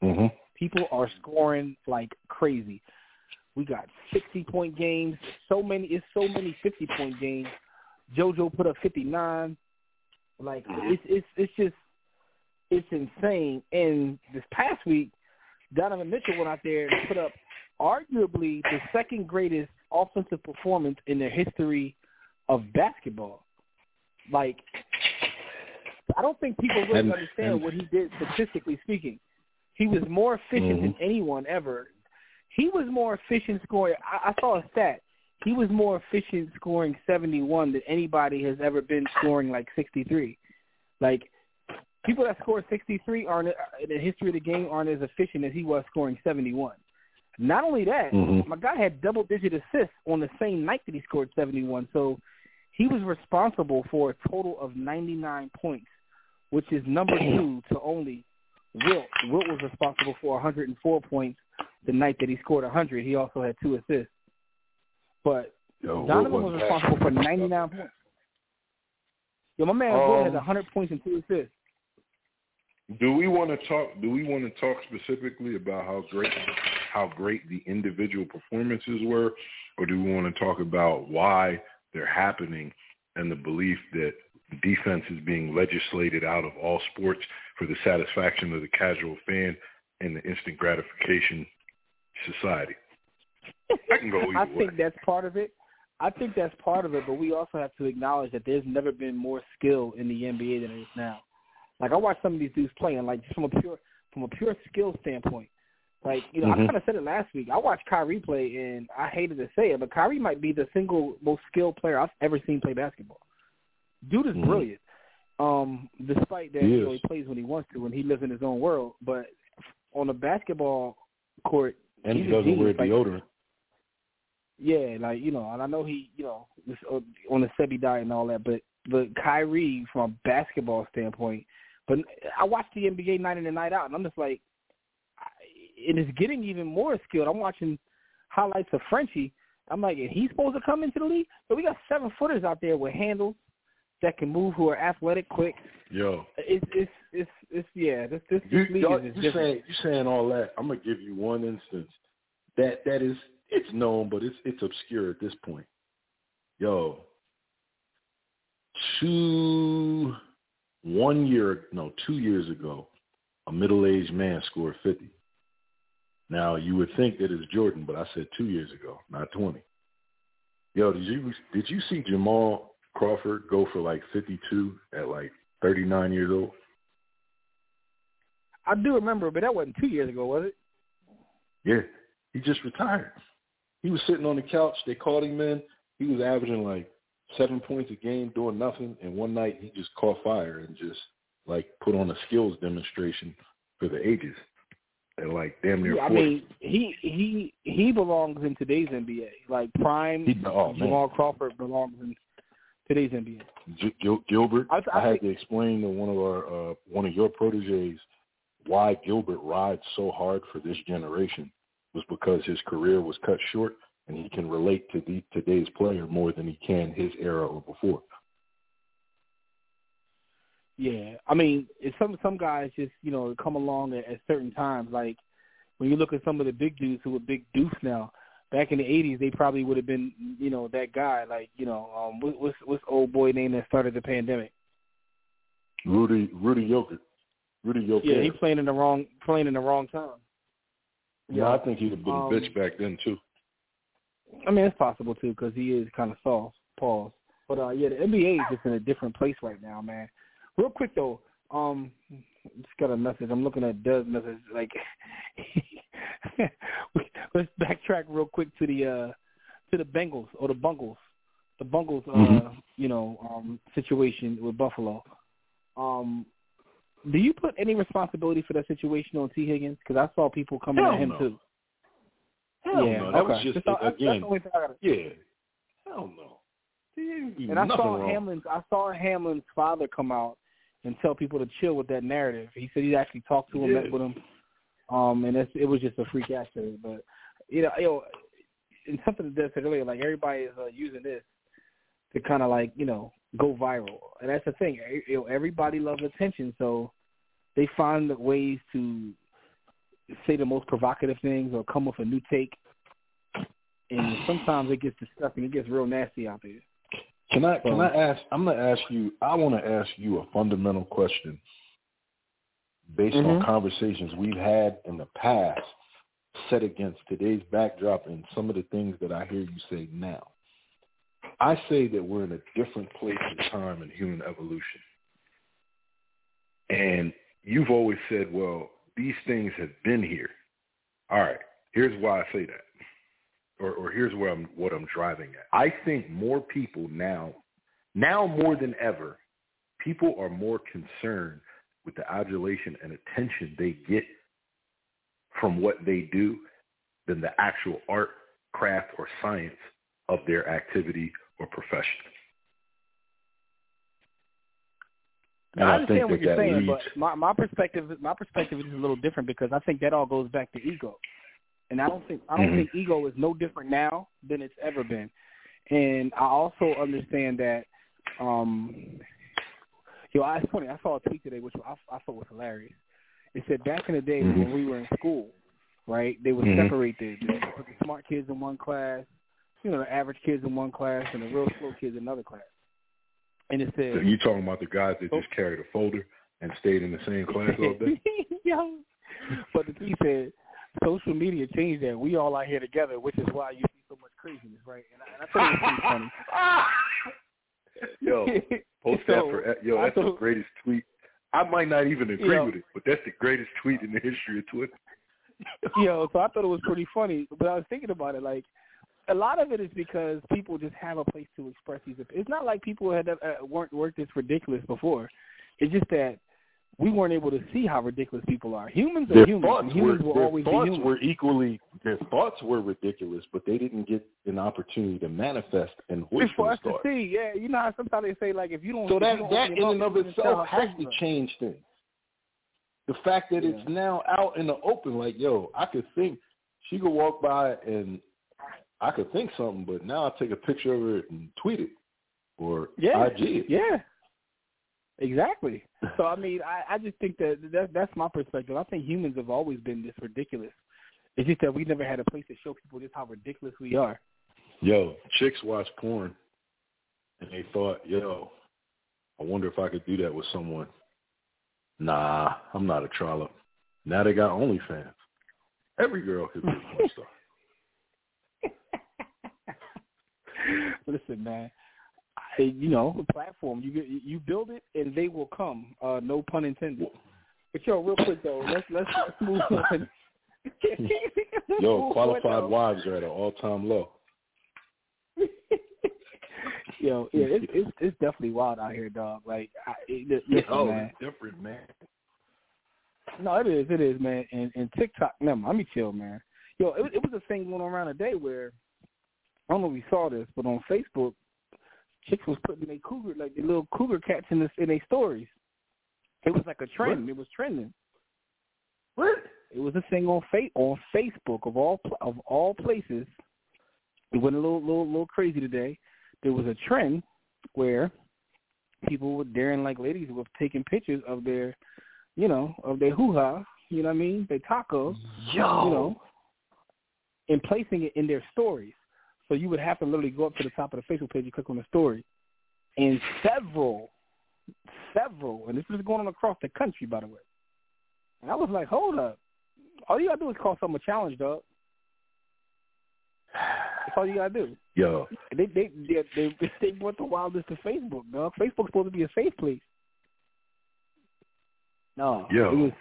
hmm People are scoring like crazy. We got 60-point games. So many. It's so many 50-point games. JoJo put up 59. Like it's it's it's just it's insane. And this past week, Donovan Mitchell went out there and put up arguably the second greatest offensive performance in the history of basketball. Like I don't think people really And- understand and- what he did statistically speaking. He was more efficient than Mhm. anyone ever. He was more efficient scoring. I, I saw a stat. he was more efficient scoring 71 than anybody has ever been scoring like 63. Like people that score 63 aren't in the history of the game aren't as efficient as he was scoring 71. Not only that, Mhm. my guy had double digit assists on the same night that he scored 71. So he was responsible for a total of 99 points, which is number two to only Wilt. Wilt was responsible for 104 points the night that he scored 100. He also had two assists. But Yo, Donovan was was responsible for that? 99 points. Yo, my man Wilt has Um, 100 points and two assists. Do we want to talk? Do we want to talk specifically about how great how great the individual performances were, or do we want to talk about why they're happening and the belief that defense is being legislated out of all sports for the satisfaction of the casual fan and the instant gratification society? I can go either I way. think that's part of it. I think that's part of it, but we also have to acknowledge that there's never been more skill in the NBA than there is now. Like I watch some of these dudes playing, like just from a pure from a pure skill standpoint. Like you know, I Mhm. kind of said it last week. I watched Kyrie play, and I hated to say it, but Kyrie might be the single most skilled player I've ever seen play basketball. Dude is Mhm. brilliant. Um, despite that, He you know, he plays when he wants to, and he lives in his own world. But on a basketball court, and he doesn't wear. Like, deodorant. yeah, like you know, and I know he, you know, uh, on the Sebi diet and all that, but but Kyrie from a basketball standpoint, but I watched the NBA night in and night out, and I'm just like, I, it is getting even more skilled. I'm watching highlights of Frenchie. I'm like, is he supposed to come into the league? But we got seven footers out there with handles that can move, who are athletic, quick. Yo, It's it's it's it's yeah. This this, You, this league y'all- is, is you different. saying you saying all that? I'm gonna give you one instance that that is it's known, but it's it's obscure at this point. Yo, two one year no two years ago, a middle aged man scored 50. Now you would think that it's Jordan, but I said two years ago, not 20. Yo, did you did you see Jamal Crawford go for like 52 at like 39 years old? I do remember, but that wasn't two years ago, was it? Yeah, he just retired. He was sitting on the couch. They called him in. He was averaging like seven points a game, doing nothing. And one night he just caught fire and just like put on a skills demonstration for the ages. And like damn near Yeah, I mean, he he he belongs in today's NBA. Like prime He- oh, man. Jamal Crawford belongs in today's NBA. G- Gil- Gilbert, I- I, I had think- to explain to one of our uh, one of your proteges why Gilbert rides so hard for this generation was because his career was cut short and he can relate to the today's player more than he can his era or before. Yeah, I mean, it's some some guys just you know come along at, at certain times. Like when you look at some of the big dudes who are big deuce now. Back in the '80s, they probably would have been you know that guy. Like you know, um, what, what's what's old boy name that started the pandemic? Rudy Rudy Jokic. Rudy Jokic. Yeah, he playing in the wrong playing in the wrong time. yeah, I think he'd have been Um, a bitch back then too. I mean, it's possible too because he is kind of soft. Pause. But uh, yeah, the NBA is just in a different place right now, man. Real quick though, um, just got a message. I'm looking at Doug's message. Like, let's backtrack real quick to the uh to the Bengals or the Bungles, the Bungles, uh, Mhm. you know, um, situation with Buffalo. Um, do you put any responsibility for that situation on Tee Higgins? Because I saw people coming Hell at him no. too. Hell yeah, no. That okay. was just all- that's again. the only thing I gotta Yeah. Hell no. And I saw wrong. Hamlin's I saw Hamlin's father come out and tell people to chill with that narrative. He said he actually talked to him, Yeah. met with him. Um and it was just a freak accident. But you know, you know and something that said earlier, like everybody is uh, using this to kind of like, you know, go viral. And that's the thing. You know, everybody loves attention, so they find ways to say the most provocative things or come up with a new take. And sometimes it gets disgusting. It gets real nasty out there. Can I can I ask? I'm gonna ask you. I want to ask you a fundamental question based on Mhm. conversations we've had in the past, set against today's backdrop and some of the things that I hear you say now. I say that we're in a different place in time in human evolution, and you've always said, "Well, these things have been here." All right. Here's why I say that. Or, or here's where I'm what I'm driving at. I think more people now, now more than ever, people are more concerned with the adulation and attention they get from what they do than the actual art, craft, or science of their activity or profession. And I, I understand what you're saying, leads... but my, my perspective my perspective is a little different because I think that all goes back to ego, and I don't think I don't mm-hmm. think ego is no different now than it's ever been, and I also understand that. um Yo, I, it's funny. I saw a tweet today, which I, I thought was hilarious. It said back in the day mm-hmm. when we were in school, right? They would mm-hmm. separate the, the, the smart kids in one class, you know, the average kids in one class, and the real slow kids in another class. And it said, so you talking about the guys that just carried a folder and stayed in the same class all day? yeah. But the tweet said, social media changed that. We all are here together, which is why you see so much craziness, right? And I, and I thought it was pretty funny. yo, post so, that for yo. That's the greatest tweet. I might not even agree yo, with it, but that's the greatest tweet in the history of Twitter. yo, so I thought it was pretty funny. But I was thinking about it, like a lot of it is because people just have a place to express these. It's not like people had uh, weren't worked this ridiculous before. It's just that we weren't able to see how ridiculous people are. Humans are their humans. Thoughts humans were, will always thoughts be humans. were equally. Their thoughts were ridiculous, but they didn't get an opportunity to manifest and voice it's for us thoughts. to see. Yeah, you know how sometimes they say like if you don't. So that don't that in and of itself has to change things. The fact that yeah. it's now out in the open, like yo, I could think she could walk by and I could think something, but now I take a picture of it and tweet it or yeah, IG it. Yeah, exactly. So I mean, I, I just think that, that that's my perspective. I think humans have always been this ridiculous. It's just that we never had a place to show people just how ridiculous we are. Yo, chicks watch porn, and they thought, yo, I wonder if I could do that with someone. Nah, I'm not a trollop. Now they got OnlyFans. Every girl could do porn stuff. Listen, man. I, you know, the platform you you build it and they will come. Uh, no pun intended. But yo, real quick though, let's let's, let's move on. yo, qualified wives are at an all time low. yo, yeah, it's, it's it's definitely wild out here, dog. Like, I, it, listen, oh, man. it's different, man. No, it is, it is, man. And and TikTok, never. Let me chill, man. Yo, it, it was a thing going around today where I don't know if you saw this, but on Facebook, chicks was putting their cougar like the little cougar cats in this in their stories. It was like a trend. What? It was trending. What? It was a thing on fa- on Facebook of all of all places. It went a little little little crazy today. There was a trend where people were daring like ladies were taking pictures of their, you know, of their hoo ha. You know what I mean? Their tacos. Yo. You know, and placing it in their stories. So you would have to literally go up to the top of the Facebook page and click on the story. And several, several, and this is going on across the country, by the way. And I was like, hold up. All you got to do is call something a challenge, dog. That's all you got to do. Yo. They, they, they, they, they brought the wildest to Facebook, dog. Facebook's supposed to be a safe place. No. Yo. It was,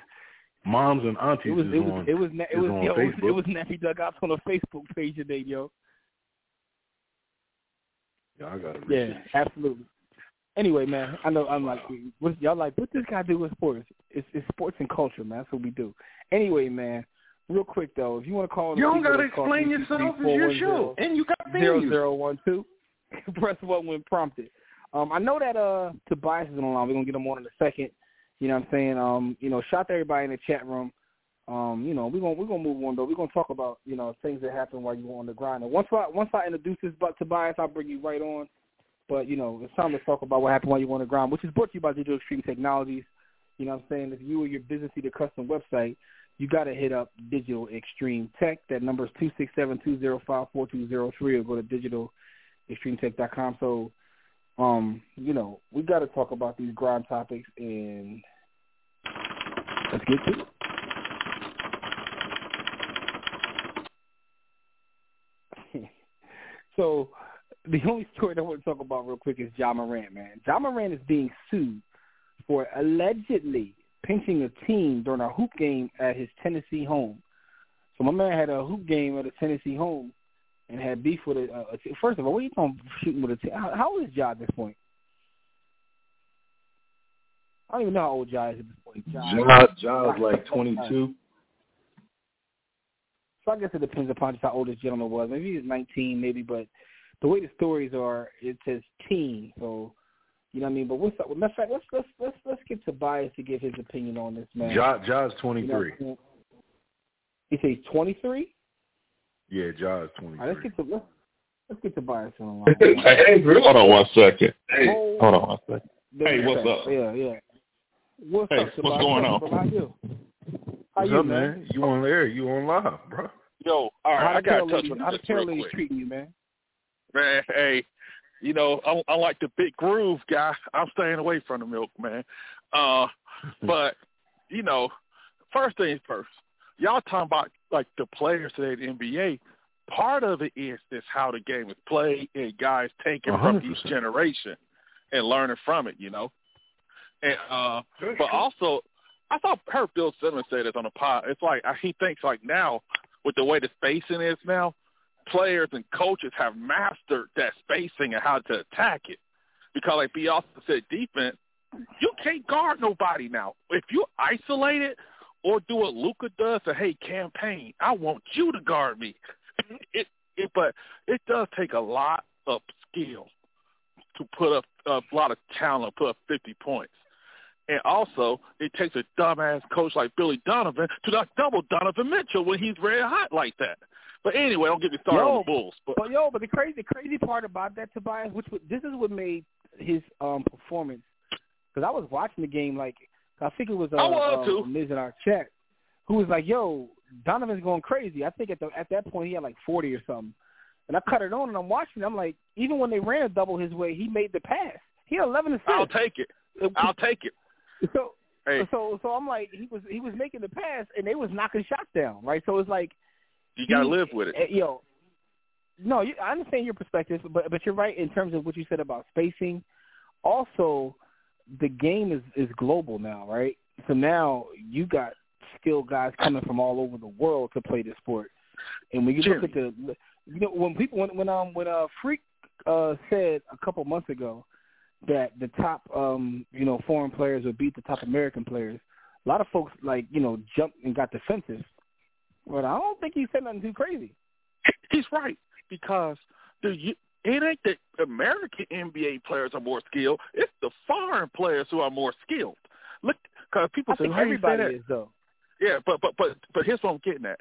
Moms and aunties it was, it was, on, it was, it was, yo, Facebook. It was, it was Nappy Dugouts on a Facebook page today, yo. Yeah, I got it. Yeah, absolutely. Anyway, man, I know I'm like, what, y'all like, what this guy do with sports? It's, it's sports and culture, man. That's what we do. Anyway, man, real quick though, if you want to call, you don't gotta explain yourself. It's your show, and you got zero zero one two. Press one when prompted. Um, I know that uh Tobias is on the line. We're gonna get him on in a second. You know what I'm saying? Um, you know, shout out to everybody in the chat room. Um, you know, we're gonna we're gonna move on though. We're gonna talk about, you know, things that happen while you're on the grind. And once I once I introduce this but Tobias, I'll bring you right on. But, you know, it's time to talk about what happened while you're on the grind, which is brought to you by Digital Extreme Technologies. You know what I'm saying? If you or your business need a custom website, you gotta hit up Digital Extreme Tech. That number is two six seven two zero five four two zero three or go to digitalextremetech.com. So um, you know, we gotta talk about these grind topics and let's get to it. So the only story that I want to talk about real quick is Ja Morant, man. Ja Morant is being sued for allegedly pinching a team during a hoop game at his Tennessee home. So my man had a hoop game at a Tennessee home, and had beef with a, a, a first of all, what are you talking shooting with a team? How, how old is Ja at this point? I don't even know how old Ja is at this point. Ja, ja is like 22. So I guess it depends upon just how old this gentleman was. Maybe he's 19, maybe, but the way the stories are, it says teen. So, you know what I mean? But what's up? Matter of fact, let's let's let's let's get Tobias to give his opinion on this man. Ja, Ja's 23. You know, he says 23. Yeah, Ja is 23. All right, let's get to let's, let's get Tobias on the line. hey, hold on one second. Hey, hold, hold on one second. Hey, what's up? Yeah, yeah. What's hey, up, Tobias? what's going on? How you? How what's you, up, man? You on air? You on live, bro? Yo, all right, I got to touch lady, on how this the real lady quick. treating you, man? Man, hey, you know, I, I like the big groove guy. I'm staying away from the milk, man. Uh, but you know, first things first. Y'all talking about like the players today in the NBA. Part of it is is how the game is played and guys taking from 100%. each generation and learning from it. You know, and uh, but also I saw heard Bill Simmons say this on the pod. It's like he thinks like now with the way the spacing is now, players and coaches have mastered that spacing and how to attack it. Because like B also said, defense, you can't guard nobody now. If you isolate it or do what Luka does, say, hey, campaign, I want you to guard me. It, it, but it does take a lot of skill to put up a lot of talent, put up 50 points. And also, it takes a dumbass coach like Billy Donovan to not double Donovan Mitchell when he's very hot like that. But anyway, don't get me started Yo, on the Bulls. But But yo, but the crazy, the crazy part about that, Tobias, which was- this is what made his um performance. Because I was watching the game, like I think it was uh, I was, uh, too. Miz in our chat, who was like, "Yo, Donovan's going crazy." I think at the at that point he had like forty or something, and I cut it on and I'm watching. I'm like, even when they ran a double his way, he made the pass. He had eleven assists. I'll take it. I'll take it. So Hey, so so I'm like, he was he was making the pass and they was knocking shots down, right? So it's like you got to live with it. eh, Yo, no, you, I understand your perspective, but but you're right in terms of what you said about spacing. Also, the game is is global now, right? So now you got skilled guys coming from all over the world to play this sport. And when you look at the, you know, when people when when um when uh Freak uh said a couple months ago that the top um you know foreign players would beat the top American players, a lot of folks like you know jumped and got defensive. But I don't think he said nothing too crazy. He's right because the it ain't that American NBA players are more skilled. It's the foreign players who are more skilled. Look, because people I say, think "How you say everybody is though. Yeah, but but but but here's what I'm getting at.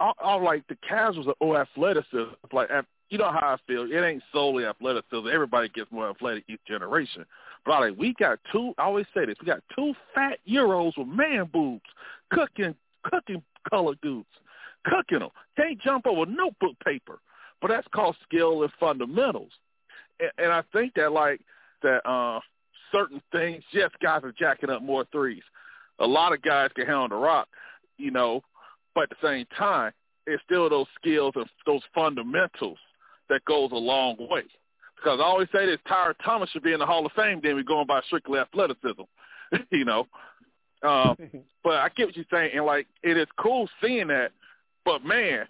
I, I like the casuals of oh athleticism. Like you know how I feel. It ain't solely athleticism. Everybody gets more athletic each generation. But I like we got two. I always say this. We got two fat euros with man boobs, cooking cooking colored dudes, cooking them. Can't jump over notebook paper. But that's called skill and fundamentals. And, and I think that like that uh certain things. Yes, guys are jacking up more threes. A lot of guys can handle the rock, you know, but at the same time, it's still those skills and those fundamentals that goes a long way. Because I always say this, Tyra Thomas should be in the Hall of Fame, then we're going by strictly athleticism, you know. Um, but I get what you're saying, and like it is cool seeing that. But man,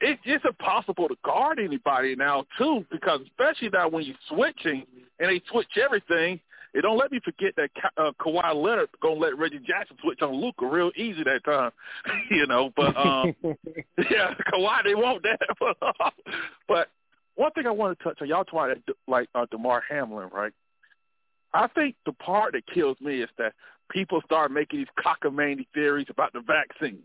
it, it's impossible to guard anybody now too, because especially now when you're switching and they switch everything. It don't let me forget that Ka- uh, Kawhi Leonard gonna let Reggie Jackson switch on Luka real easy that time, you know. But um, yeah, Kawhi they want that. but one thing I want to touch on, y'all talking about like uh, Damar Hamlin, right? I think the part that kills me is that people start making these cockamamie theories about the vaccine.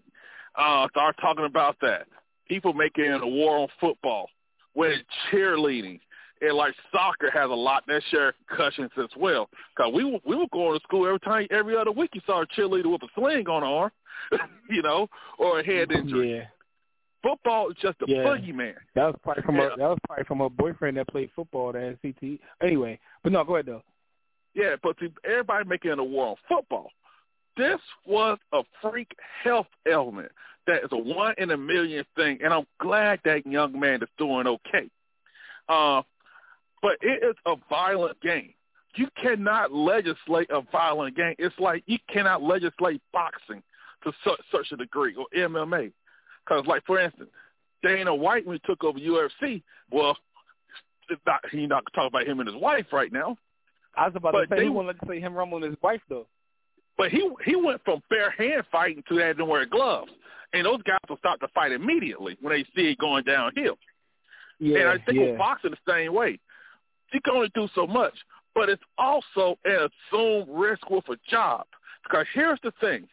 Uh, start talking about that. People making a war on football, when cheerleading, and like soccer has a lot that share concussions as well. Cause we we were going to school every time, every other week you saw a cheerleader with a sling on her arm, you know, or a head injury. Yeah, Football is just a Yeah. boogeyman. that was probably from Yeah. a that was probably from a boyfriend that played football that had CT. Anyway, but no, go ahead though. Yeah, but see, everybody making a war on football. This was a freak health element that is a one in a million thing, and I'm glad that young man is doing okay. Uh, but it is a violent game. You cannot legislate a violent game. It's like you cannot legislate boxing to such, such a degree or MMA. Because, like, for instance, Dana White when he took over UFC. Well, it's not, he's not talking about him and his wife right now. I was about But to say they- he won't let say him rumble his wife though. But he he went from bare hand fighting to having to wear gloves, and those guys will start to fight immediately when they see it going downhill. Yeah, and I think yeah. with boxing the same way. You can only do so much, but it's also an assumed risk with a job. Because here's the thing: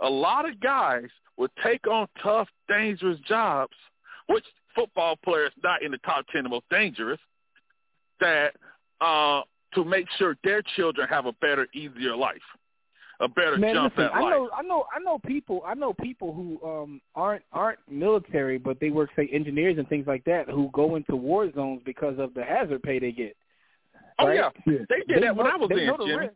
a lot of guys will take on tough, dangerous jobs, which football players not in the top ten the most dangerous. That uh, to make sure their children have a better, easier life, a better Man, jump listen, at I life. know, I know, I know people. I know people who um aren't aren't military, but they work, say, engineers and things like that, who go into war zones because of the hazard pay they get. oh right? yeah, they did that when I was in, Jimmy. risk.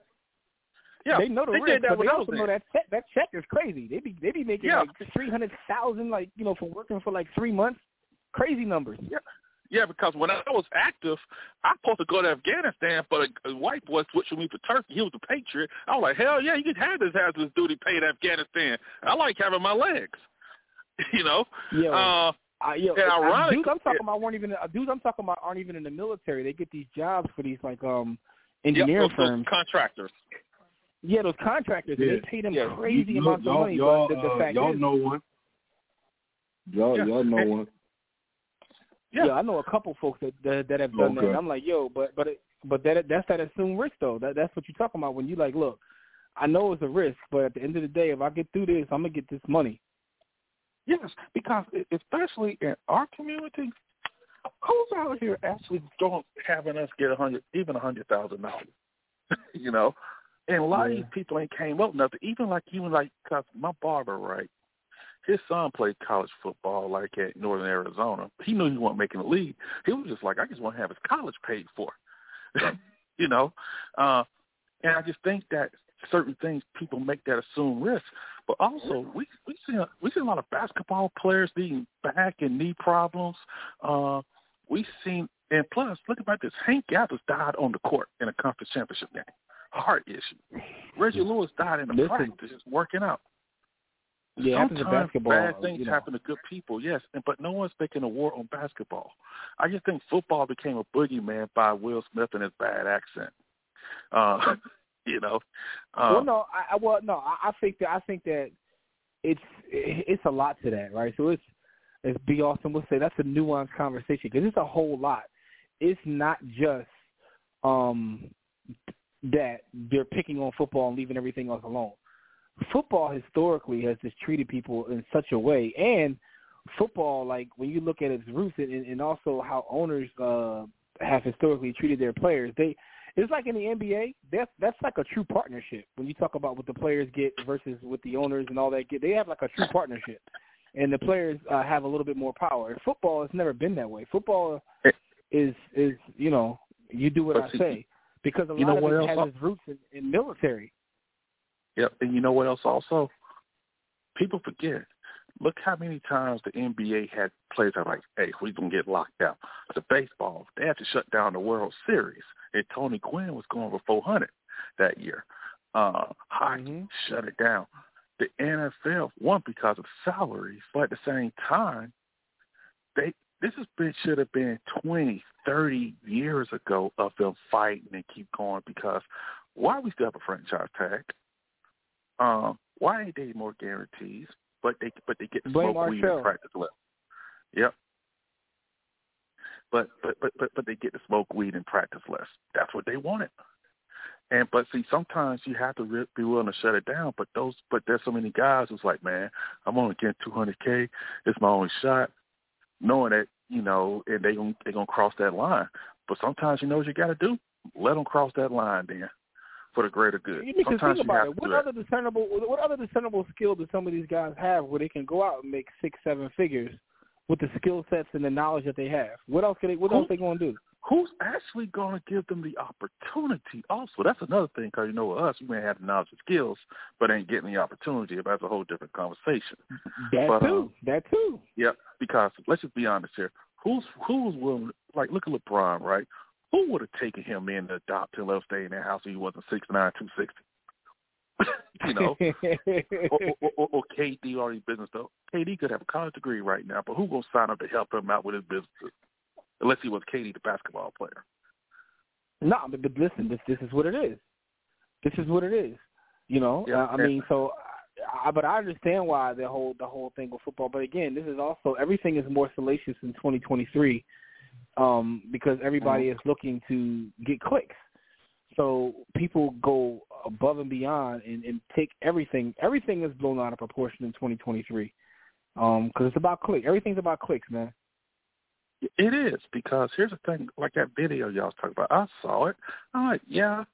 Yeah, they know the they risk, did that but they also know that check, that check is crazy. They be they be making Yeah. like three hundred thousand, like you know, for working for like three months. Crazy numbers. Yeah, Yeah, because when I was active, I was supposed to go to Afghanistan, but a, a white boy switched with me for Turkey. He was a patriot. I was like, hell yeah, you can have this hazardous duty paid Afghanistan. I like having my legs. you know? Yeah. Uh, Uh, yo, And ironic- dudes I'm talking about weren't even uh, dudes I'm talking about aren't even in the military. They get these jobs for these like um engineering yeah, firms. contractors. Yeah, those contractors, yeah. they pay them Yeah. crazy You- amounts of money. Y'all, but the, the uh, fact y'all is, know one. Y'all, Yeah. y'all know And- one. Yeah. yeah, I know a couple folks that that, that have done that. And I'm like, yo, but but it, but that that's that assumed risk though. That that's what you're talking about when you like, look, I know it's a risk, but at the end of the day, if I get through this, I'm gonna get this money. Yes, because especially in our community, who's out here actually don't having us get a hundred, even a hundred thousand dollars? you know, and a lot of these people ain't came up nothing. Even like even like, cause my barber, right? His son played college football, like at Northern Arizona. He knew he wasn't making the league. He was just like, I just want to have his college paid for. you know, uh, and I just think that certain things people make that assume risk. But also, we we see a, we see a lot of basketball players being back and knee problems. Uh, we seen and plus, look about this. Hank Gathers died on the court in a conference championship game, heart issue. Reggie Lewis died in the Listen. practice just working out. Yeah, Sometimes basketball, bad things you know. happen to good people, yes, and but no one's making a war on basketball. I just think football became a boogeyman by Will Smith and his bad accent. Uh, you know, uh, well, no, I, I well, no, I, I think that I think that it's it's a lot to that, right? So it's as B. Austin would say, that's a nuanced conversation because it's a whole lot. It's not just um that they're picking on football and leaving everything else alone. Football historically has just treated people in such a way, and football, like when you look at its roots and, and also how owners uh have historically treated their players, they it's like in the NBA. That's that's like a true partnership. When you talk about what the players get versus what the owners and all that get, they have like a true partnership, and the players uh, have a little bit more power. In football, it's never been that way. Football is is you know you do what But I say because a you lot know of what it else has its roots in, in military. Yep, and you know what else also? People forget. Look how many times the NBA had players that are like, hey, we're to get locked out. The baseball, they had to shut down the World Series, and Tony Gwynn was going for 400 that year. Uh, hockey Mhm. shut it down. The NFL, one, because of salaries, but at the same time, they this has been should have been 20, 30 years ago of them fighting and keep going because why we still have a franchise tag? Um, why ain't they more guarantees? But they but they get to Blame smoke weed and practice less. Yep. But but but but but they get to smoke weed and practice less. That's what they wanted. And but see, sometimes you have to re- be willing to shut it down. But those but there's so many guys who's like, man, I'm only getting 200k. It's my only shot, knowing that you know, and they gon' they gonna cross that line. But sometimes you know what you got to do. Let them cross that line, then, for the greater good. You need to Sometimes think about it. What that. other discernible what other discernible skill do some of these guys have where they can go out and make six, seven figures with the skill sets and the knowledge that they have? What else can they what else they gonna do? Who's actually going to give them the opportunity also that's another thing because you know us we may have the knowledge and skills but ain't getting the opportunity but that's a whole different conversation That But, too. um, that too. yeah because let's just be honest here who's who's willing like look at lebron right who would have taken him in to adopt and let him stay in that house if he wasn't six nine two sixty you know, or, or, or, or KD already business though. KD could have a college degree right now, but who gonna sign up to help him out with his business? Unless he was KD, the basketball player. No, but, but listen, this this is what it is. This is what it is. You know, yeah, uh, I mean, so, I, but I understand why the whole the whole thing with football. But again, this is also everything is more salacious in 2023 um, because everybody mm-hmm. is looking to get clicks. So people go above and beyond and, and take everything. Everything is blown out of proportion in 2023 because um, it's about clicks. Everything's about clicks, man. It is because here's the thing, like that video y'all was talking about. I saw it. I'm like, yeah,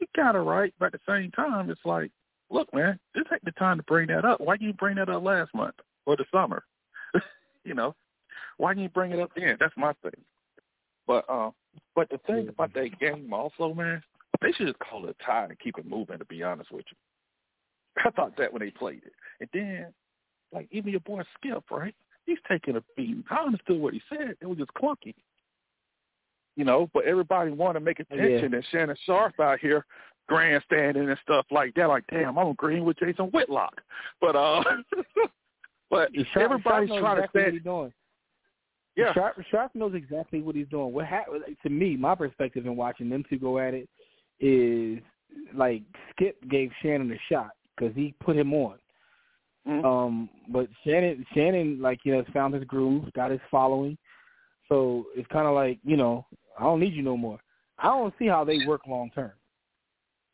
you got it right, but at the same time, it's like, look, man, this ain't the time to bring that up. Why didn't you bring that up last month or the summer? you know, why didn't you bring it up then? That's my thing. But uh, but the thing about that game also, man, they should just call it a tie and keep it moving. To be honest with you, I thought that when they played it, and then like even your boy Skip, right? He's taking a beat. I understood what he said. It was just clunky. You know, but everybody wanted to make attention, yeah. and Shannon Sharpe out here grandstanding and stuff like that. Like, damn, I'm agreeing with Jason Whitlock. But uh, but Sharpe, everybody's Sharpe trying exactly to stand. doing. Yeah, Sharpe, Sharpe knows exactly what he's doing. What ha- to me, my perspective in watching them two go at it is like Skip gave Shannon a shot because he put him on. Mm-hmm. Um, but Shannon, Shannon, like you know, has found his groove, got his following. So it's kind of like you know, I don't need you no more. I don't see how they work long term.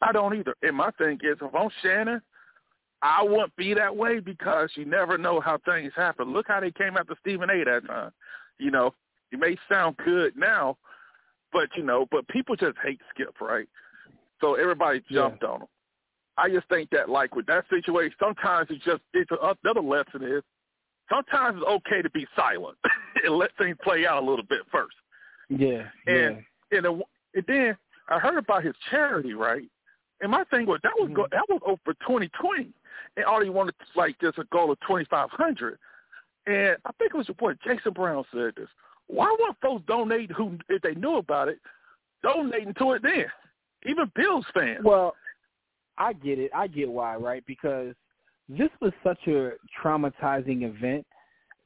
I don't either. And my thing is, if I'm Shannon, I wouldn't be that way because you never know how things happen. Look how they came after Stephen A. that time. You know, it may sound good now, but you know, but people just hate Skip, right? So everybody jumped yeah. on him. I just think that like with that situation, sometimes it's just it's another lesson is sometimes it's okay to be silent and let things play out a little bit first. Yeah. And yeah. and, and then I heard about his charity, right? And my thing was that was mm-hmm. go, that was over 2020, and all he wanted like just a goal of 2,500. And I think it was your boy Jason Brown said this. Why weren't folks donate who if they knew about it, donating to it then? Even Bills fans. Well, I get it. I get why, right? Because this was such a traumatizing event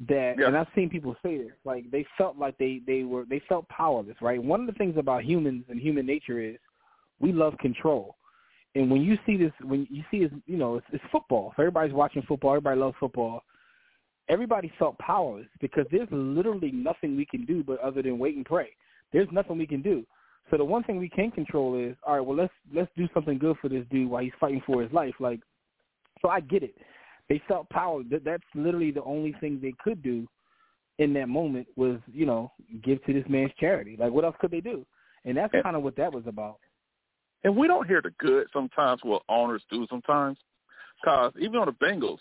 that yeah. and I've seen people say this, like they felt like they they were they felt powerless, right? One of the things about humans and human nature is we love control. And when you see this, when you see this, you know, it's, it's football. So everybody's watching football. Everybody loves football. Everybody felt powerless because there's literally nothing we can do but other than wait and pray. There's nothing we can do. So the one thing we can control is, all right, well let's let's do something good for this dude while he's fighting for his life. Like, so I get it. They felt power. That that's literally the only thing they could do in that moment was, you know, give to this man's charity. Like, what else could they do? And that's kind of what that was about. And we don't hear the good sometimes what owners do sometimes. Because even on the Bengals,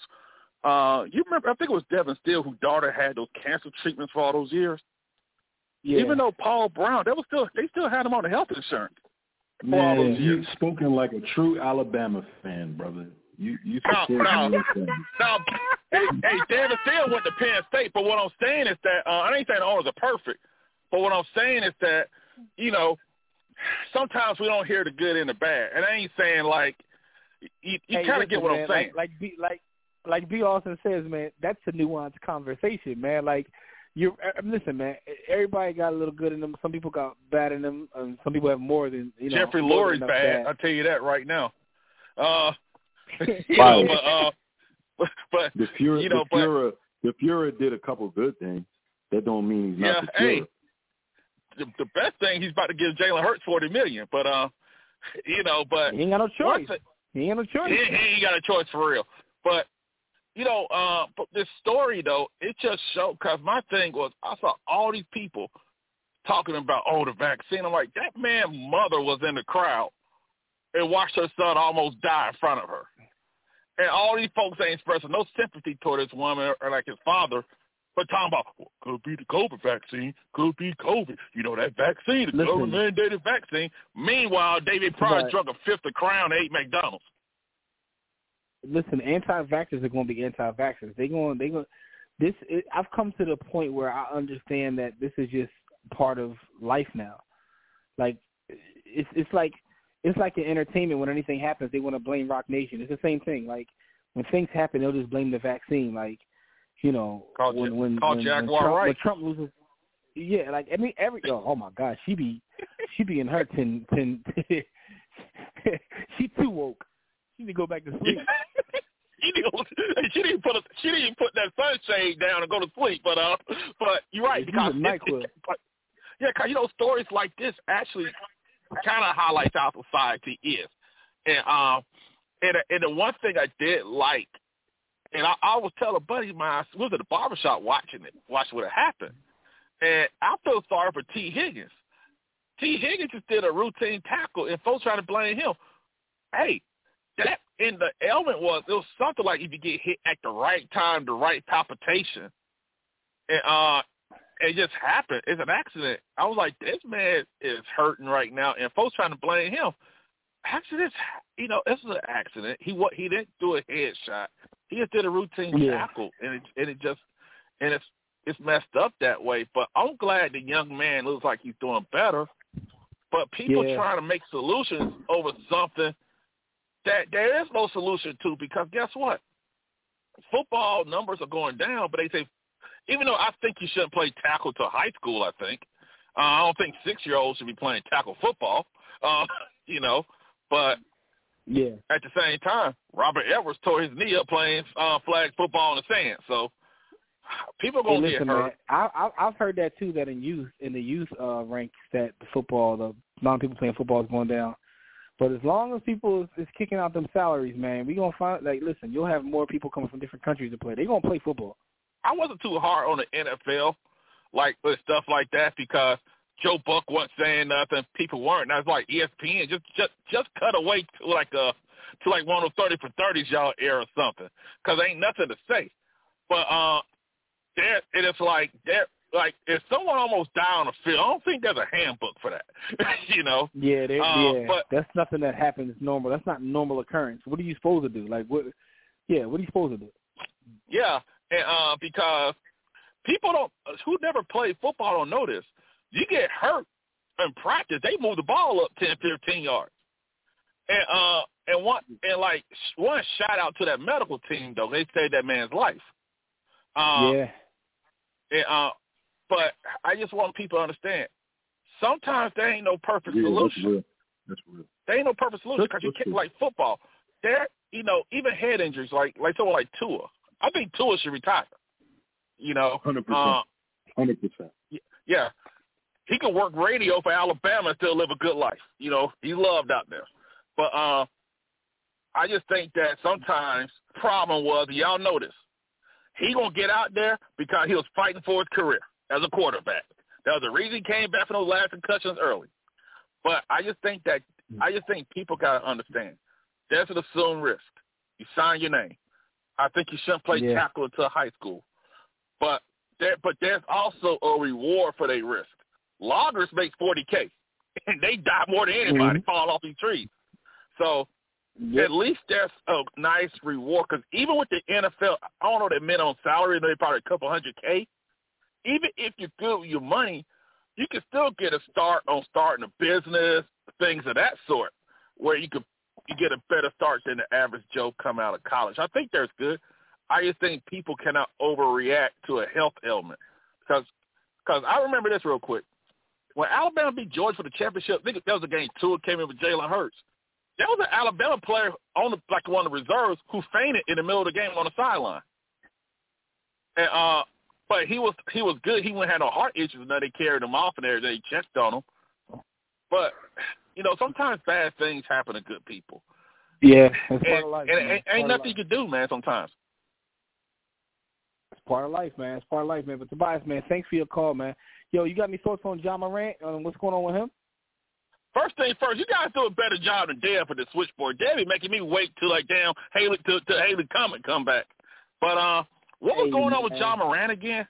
uh, you remember, I think it was Devon Still whose daughter had those cancer treatments for all those years. Yeah. Even though Paul Brown, they was still they still had him on the health insurance. Man, you spoken like a true Alabama fan, brother. You you support no, no, no. hey, hey, Devon Still went to Penn State, but what I'm saying is that uh, I ain't saying the owners are perfect, but what I'm saying is that you know sometimes we don't hear the good and the bad, and I ain't saying like you, you hey, kind of get what man, I'm saying. Like like B, like like B. Austin says, man, that's a nuanced conversation, man. Like you uh, listen, man. Everybody got a little good in them. Some people got bad in them, and some people have more than you know. Jeffrey Lurie's bad. bad. I'll tell you that right now. Uh, you know, but, uh, but, but the Fuhrer, you know, the Fuhrer, the Fuhrer did a couple good things. That don't mean he's yeah, not the hey, The, the best thing he's about to give Jalen Hurts forty million, but uh, you know, but he ain't got no choice. It, he ain't got no choice. He, he ain't got a choice for real. But you know, uh, but this story though, it just showed. Cause my thing was, I saw all these people talking about oh the vaccine. I'm like, that man mother was in the crowd and watched her son almost die in front of her. And all these folks ain't expressing no sympathy toward this woman or like his father, but talking about well, could be the COVID vaccine, could be COVID. You know that vaccine, the government mandated vaccine. Meanwhile, David Pryor right. drunk a fifth of Crown and ate McDonald's listen, anti-vaxxers are going to be anti-vaxxers. They going, they going. This, it, I've come to the point where I understand that this is just part of life now. Like, it's it's like it's like in entertainment when anything happens, they want to blame Roc Nation. It's the same thing. Like when things happen, they'll just blame the vaccine. Like you know, call when when, call when, Jaguar when Trump, right. when Trump loses. Yeah, like I mean, every oh, oh my God, she be she be in her ten ten. she too woke. She need to go back to sleep. she didn't. She didn't put. A, she didn't put that sunshade down and go to sleep. But uh, but you're right Yeah, because it- it- but- yeah, because you know stories like this actually kind of highlights how society is, and um, and and the one thing I did like, and I, I was telling a buddy of mine, I was at the barbershop watching it, watching what had happened, and I feel sorry for Tee Higgins. Tee Higgins just did a routine tackle, and folks trying to blame him. Hey, that and the ailment was it was something like if you get hit at the right time, the right palpitation, and uh, it just happened. It's an accident. I was like, this man is hurting right now, and folks trying to blame him. Accidents, you know, this is an accident. He what he didn't do a headshot. He just did a routine Yeah. tackle, and it and it just and it's it's messed up that way. But I'm glad the young man looks like he's doing better. But people Yeah. trying to make solutions over something that there is no solution to because guess what? Football numbers are going down, but they say even though I think you shouldn't play tackle to high school, I think uh, I don't think six year olds should be playing tackle football. Uh, you know, but Yeah. at the same time, Robert Edwards tore his knee up playing uh, flag football in the sand. So people are Hey, gonna listen, get hurt. man. I, I I've heard that too. That in youth, in the youth uh, ranks, that the football, the amount of people playing football is going down. But as long as people is, is kicking out them salaries, man, we gonna find like listen, you'll have more people coming from different countries to play. They gonna play football. I wasn't too hard on the NFL, like with stuff like that, because Joe Buck wasn't saying nothing, people weren't. And I was like, ESPN, just just just cut away to like a to like one of thirty for thirties y'all air or something, because ain't nothing to say. But uh, there it is like there like if someone almost died on the field, I don't think there's a handbook for that. you know, Yeah, they, Uh, yeah. but- that's nothing that happens normal. That's not normal occurrence. What are you supposed to do? Like what? Yeah, what are you supposed to do? Yeah, and uh, because people don't who never played football don't know this. You get hurt in practice, they move the ball up 10, 15 yards. And uh, and one and like one shout out to that medical team though. They saved that man's life. Um, yeah, and, uh, but I just want people to understand. Sometimes there ain't no perfect Yeah, that's solution. real. That's real. There ain't no perfect solution because you that's can't like football. There, you know, even head injuries like like someone like Tua. I think Tua should retire. You know, Hundred percent. Hundred percent. yeah, he can work radio for Alabama and still live a good life. You know, he's loved out there. But uh, I just think that sometimes problem was, y'all notice he gonna get out there because he was fighting for his career as a quarterback. That was the reason he came back from those last concussions early. But I just think that I just think people gotta understand there's an assumed risk. You sign your name. I think you shouldn't play Yeah. tackle until high school. But there, but there's also a reward for their risk. Loggers make 40k, and they die more than anybody Mhm. fall off these trees. So Yep. at least there's a nice reward because even with the NFL, I don't know their minimum salary, they probably a couple hundred k. Even if you're good with your money, you can still get a start on starting a business, things of that sort, where you could you get a better start than the average Joe come out of college. I think that's good. I just think people cannot overreact to a health ailment because because I remember this real quick. When Alabama beat Georgia for the championship, I think that was a game two. It came in with Jalen Hurts. There was an Alabama player on the like one of the reserves who fainted in the middle of the game on the sideline. And uh but he was he was good. He wouldn't have no heart issues. Now they carried him off and everything. They checked on him. But you know, sometimes bad things happen to good people. yeah, it's part And, of life. and man. it It's ain't, part ain't of nothing you can do, man, sometimes. It's part of life, man. It's part of life, man. But Tobias, man, thanks for your call, man. Yo, you got any thoughts on Ja Morant? Um, what's going on with him? First thing first, you guys do a better job than Deb for the switchboard. Deb be making me wait till like damn Haley to, to Haley Comet come back. But uh, what was Hey, going on with. Ja Morant again?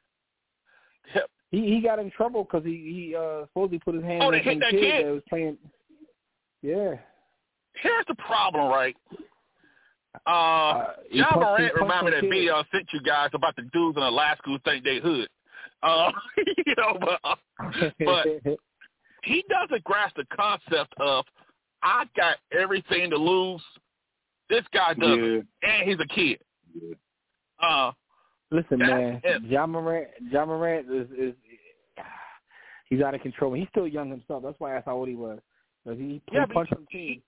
He he got in trouble because he he uh, supposedly put his hand Oh, on they hit some that kid, kid? that was playing. Yeah. Here's the problem, right? Uh, Uh, Ja Morant reminded me that kid. video I sent you guys about the dudes in Alaska who think they hood. Uh, you know, but uh, but he doesn't grasp the concept of I got everything to lose. This guy doesn't, yeah. and he's a kid. Yeah. Uh, Listen, man, Ja Morant, Ja Morant is, is he's out of control. He's still young himself. That's why I asked how old he was. Because he, yeah, punched some teams.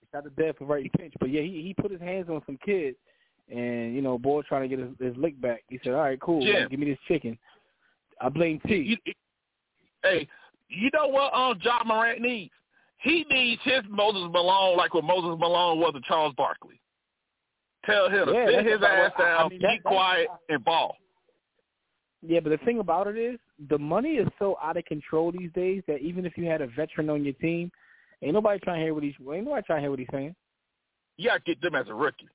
He got the death for right pinch. But yeah, he he put his hands on some kids, and you know, boy trying to get his, his lick back. He said, "All right, cool, Jim, give me this chicken." I blame T. You, hey, you know what? Um, Ja Morant needs. He needs his Moses Malone like what Moses Malone was to Charles Barkley. Tell him yeah, to sit his ass down, I mean, keep quiet, and ball. Yeah, but the thing about it is, the money is so out of control these days that even if you had a veteran on your team, ain't nobody trying to hear what he's ain't nobody trying to hear what he's saying. You gotta get them as a rookie.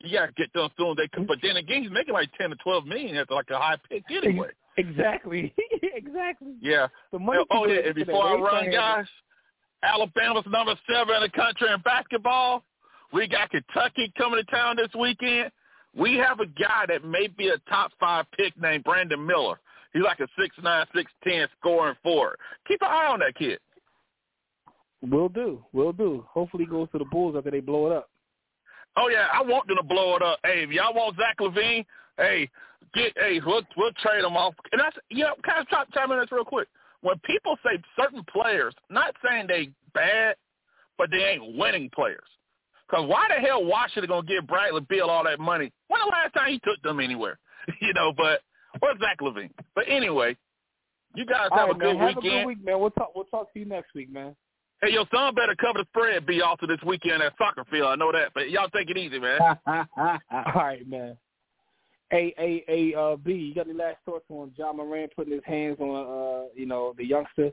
You gotta get them feeling they can. But then again, he's making like ten to twelve million at like a high pick anyway. Exactly. exactly. Yeah. The money. Oh yeah. And before I run, guys, Alabama's number seven in the country in basketball. We got Kentucky coming to town this weekend. We have a guy that may be a top five pick named Brandon Miller. He's like a six nine, six ten scoring forward. Keep an eye on that kid. Will do. Will do. Hopefully he goes to the Bulls after they blow it up. Oh yeah, I want them to blow it up. Hey, if y'all want Zach LaVine, hey, get hey, we'll we'll trade them off. And that's you know, kind of chime, chime in this real quick. When people say certain players, not saying they bad, but they ain't winning players. Because why the hell Washington going to give Bradley Beal all that money? When the last time he took them anywhere? you know, but or Zach LaVine. But anyway, you guys have right, a good man. weekend. Have a good week, man. We'll talk. We'll talk to you next week, man. Hey, your son better cover the spread, be also this weekend at soccer field. I know that, but y'all take it easy, man. all right, man. Hey, hey, hey, uh, B, you got any last thoughts on Ja Morant putting his hands on, uh, you know, the youngster?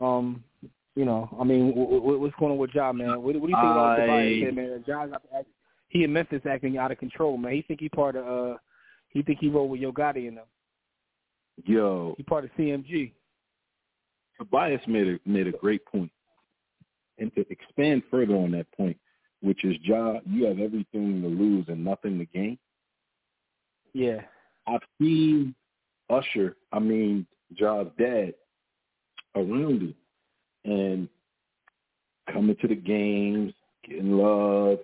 Um, you know, I mean, what's going on with Ja, man? What, what do you think about the Tobias, man? Ja got act, he in Memphis acting out of control, man. He think he part of, uh, he think he rolled with Yo Gotti and them. Yo, he part of CMG. Tobias made a made a great point, and to expand further on that point, which is Ja, you have everything to lose and nothing to gain. Yeah, I've seen Usher, I mean Ja's dad, around him and coming to the games, getting love.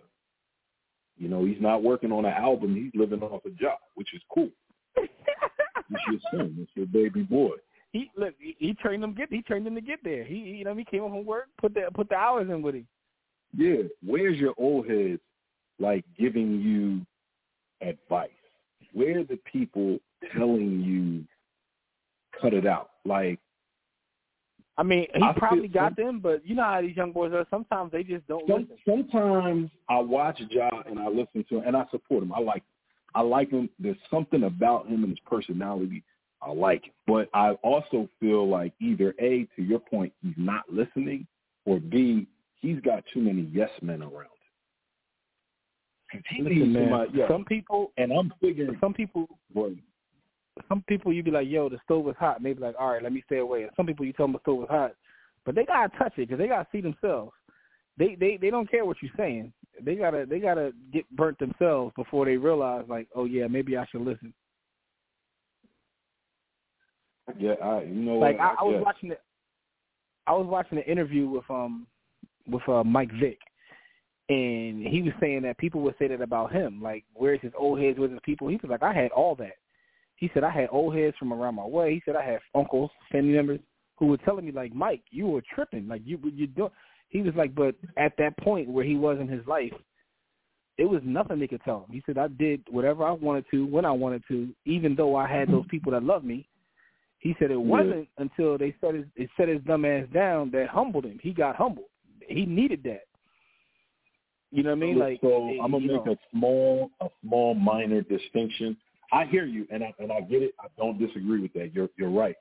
You know, he's not working on an album. He's living off a job, which is cool. it's your son. It's your baby boy. He look. He, he trained him. Get. He trained him to get there. He, you know, he came home from work, put the put the hours in with him. Yeah. Where's your old heads like giving you advice? Where are the people telling you cut it out? Like I mean, he I probably got some, them, but you know how these young boys are. Sometimes they just don't some, listen. Sometimes I watch Ja and I listen to him and I support him. I like him. I like him. There's something about him and his personality I like. Him. But I also feel like either A, to your point, he's not listening, or B, he's got too many yes men around. Listen, man, somebody, yeah. some people, and I'm figuring some people. Boy, some people you be like, yo, the stove is hot. Maybe like, all right, let me stay away. And some people you tell them the stove is hot, but they gotta touch it because they gotta see themselves. They they they don't care what you're saying. They gotta they gotta get burnt themselves before they realize like, oh yeah, maybe I should listen. Yeah, I you know like I, I, I was watching it. I was watching an interview with um with uh Mike Vick, and he was saying that people would say that about him. Like, where's his old heads? Where's his people? He was like, I had all that. He said I had old heads from around my way. He said I had uncles, family members who were telling me like, Mike, you were tripping. Like you you do. He was like, but at that point where he was in his life, it was nothing they could tell him. He said I did whatever I wanted to when I wanted to, even though I had those people that loved me. He said it wasn't yeah. until they set his it set his dumb ass down that humbled him. He got humbled. He needed that. You know what I mean? Like so, I'm gonna make know. a small, a small minor distinction. I hear you, and I and I get it. I don't disagree with that. You're you're right.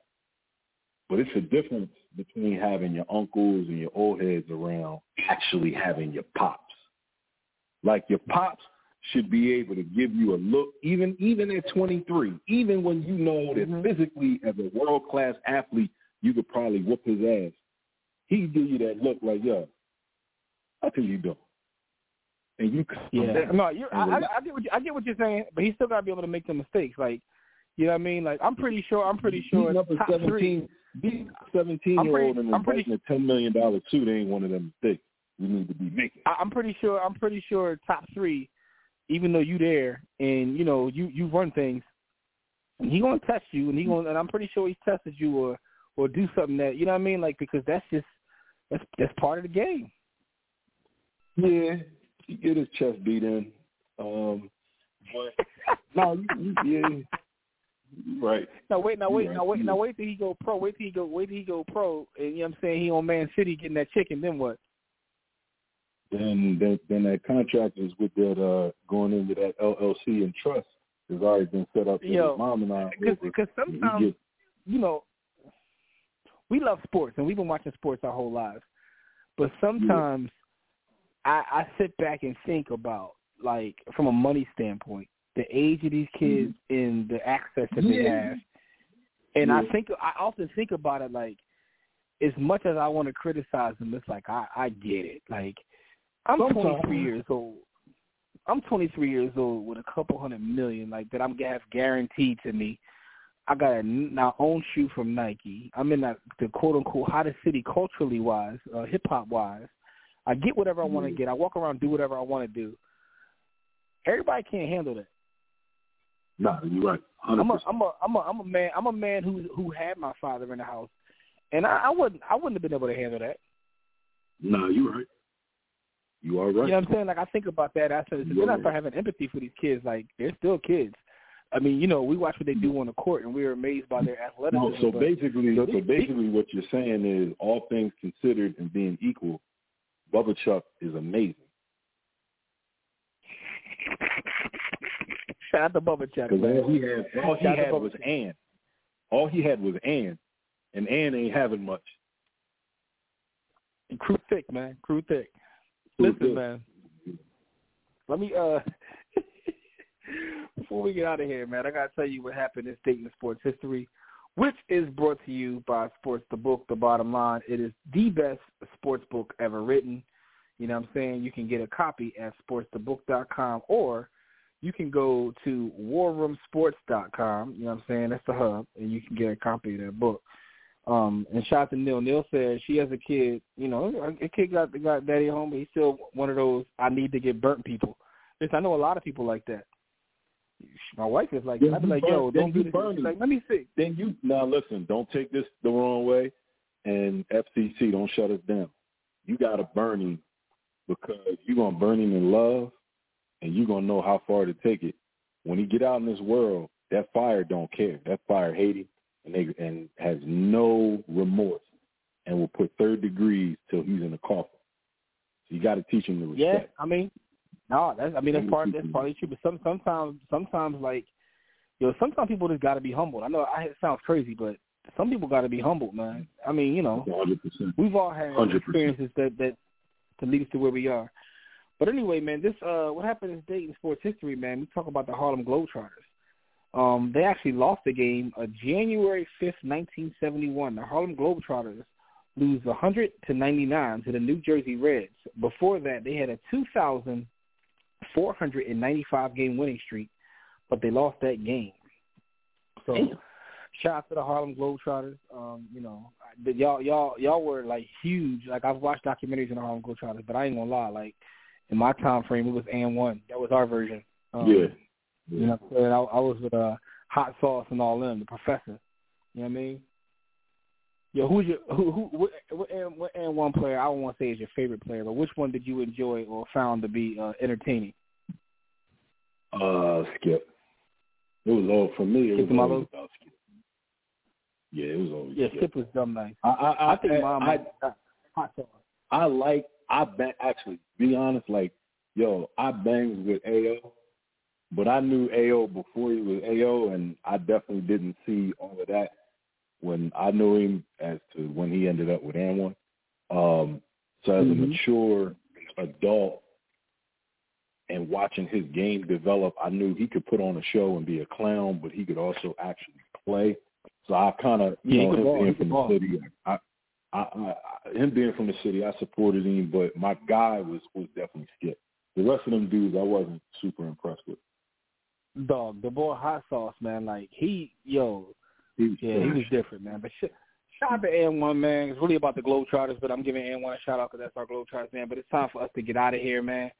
But it's a difference between having your uncles and your old heads around actually having your pops. Like your pops should be able to give you a look, even even at 23, even when you know that mm-hmm. physically as a world class athlete, you could probably whoop his ass. He give you that look like, yo, how can you do? And you come yeah. down. No, you I, I, I get what you, I get what you're saying, but he still got to be able to make the mistakes. Like, you know what I mean? Like, I'm pretty sure. I'm pretty sure. Beating up a 17, three, beating 17 year old and inviting a ten million dollar suit ain't one of them mistakes. you need to be making. I, I'm pretty sure. I'm pretty sure top three, even though you there and you know you you run things, and he gonna test you, and he gonna and I'm pretty sure he tested you or or do something that you know what I mean, like because that's just that's that's part of the game. Yeah, he get his chest beat in. Um, but no, you, you, yeah, right. No, wait, now wait, Right. now wait, now wait till he go pro. Wait till he go, wait till he go pro, and you know what I'm saying he on Man City getting that chicken. Then what? Then then then that contract is with that uh going into that LLC and trust has already been set up. Yo, his mom and I Because sometimes get- you know we love sports and we've been watching sports our whole lives, but sometimes I, I sit back and think about like from a money standpoint the age of these kids and the access that they have, and I think I often think about it like as much as I want to criticize them, it's like I I get it. Like I'm Sometimes. 23 years old. I'm 23 years old with a couple hundred million like that I'm gonna have guaranteed to me. I got a my own shoe from Nike. I'm in that, the quote unquote hottest city culturally wise, uh, hip hop wise. I get whatever I want to mm-hmm. get. I walk around, do whatever I want to do. Everybody can't handle that. Nah, you're right. 100%. I'm a I'm a I'm a I'm a man I'm a man who who had my father in the house, and I, I wouldn't I wouldn't have been able to handle that. No, you're right. You are right. You know what I'm saying? Like I think about that. I said, then I start having empathy for these kids. Like they're still kids. I mean, you know, we watch what they do on the court, and we're amazed by their athleticism. No, so basically, so basically, what you're saying is, all things considered and being equal, Bubba Chuck is amazing shout out to Bubba Chuck. because all he had, all he Shout out to had was Ann. All he had was Ann, and Ann ain't having much. Crew thick, man. Crew thick. Crew Listen, thick. man. Let me uh before we get out of here, man, I gotta tell you what happened in Dayton sports history, which is brought to you by Sports the Book, the bottom line. It is the best sports book ever written. You know what I'm saying? You can get a copy at sportsthebook.com or you can go to warroomsports.com, you know what I'm saying? That's the hub, and you can get a copy of that book. Um, and shout out to Neil. Neil said she has a kid, you know, a kid got got daddy home, but he's still one of those I need to get burnt people. Listen, I know a lot of people like that. My wife is like, Then I'd be like, burn- yo, don't do you this. burn like, let me see. Then you now listen. Don't take this the wrong way, and FCC don't shut us down. You got to burn him because you're gonna burn him in love, and you're gonna know how far to take it. When he get out in this world, that fire don't care. That fire hate him, and they and has no remorse, and will put third degrees till he's in the coffin. So you got to teach him to Yeah, respect. I mean, no, that's I mean that's part that's partly true. But some sometimes sometimes like, yo, sometimes people just got to be humbled. I know I, it sounds crazy, but some people got to be humbled, man. I mean, you know, 100%. We've all had 100%. experiences that that to lead us to where we are. But anyway, man, this uh what happened in Dayton sports history, man. We talk about the Harlem Globetrotters. Um, they actually lost the game uh, January fifth, nineteen seventy one. The Harlem Globetrotters lose hundred to ninety nine to the New Jersey Reds. Before that, they had a two thousand four hundred and ninety five game winning streak, but they lost that game. So shout out to the Harlem Globetrotters. Um, you know, the, y'all y'all y'all were like huge. Like I've watched documentaries on the Harlem Globetrotters, but I ain't gonna lie, like in my time frame, it was and one. That was our version. Um, yeah. You know, what I'm saying? I, I was with uh, Hot Sauce and all them, the Professor. You know what I mean? Yo, who's your who who what, what, and, what and one player I don't want to say is your favorite player, but which one did you enjoy or found to be uh, entertaining? Uh, Skip. It was all for me. It Skip was Malo? always about Skip. Yeah, it was always Yeah, Skip. Skip was dumb nice. I I I think I, mom I, Hot Sauce. I like I bang actually be honest like yo I banged with Ao, but I knew Ao before he was Ao, and I definitely didn't see all of that when I knew him as to when he ended up with AND1. Um, so as Mhm. a mature adult and watching his game develop, I knew he could put on a show and be a clown, but he could also actually play. So I kind of, you Yeah, know, him ball, being from the ball. city, I, I, I, I, him being from the city, I supported him, but my guy was was definitely Skip. The rest of them dudes, I wasn't super impressed with. Dog, the boy Hot Sauce, man, like he, yo, He was yeah, he was different, man. But sh- shout out to AND1, man. It's really about the Globetrotters, but I'm giving AND1 a shout out because that's our Globetrotters, man. But it's time for us to get out of here, man.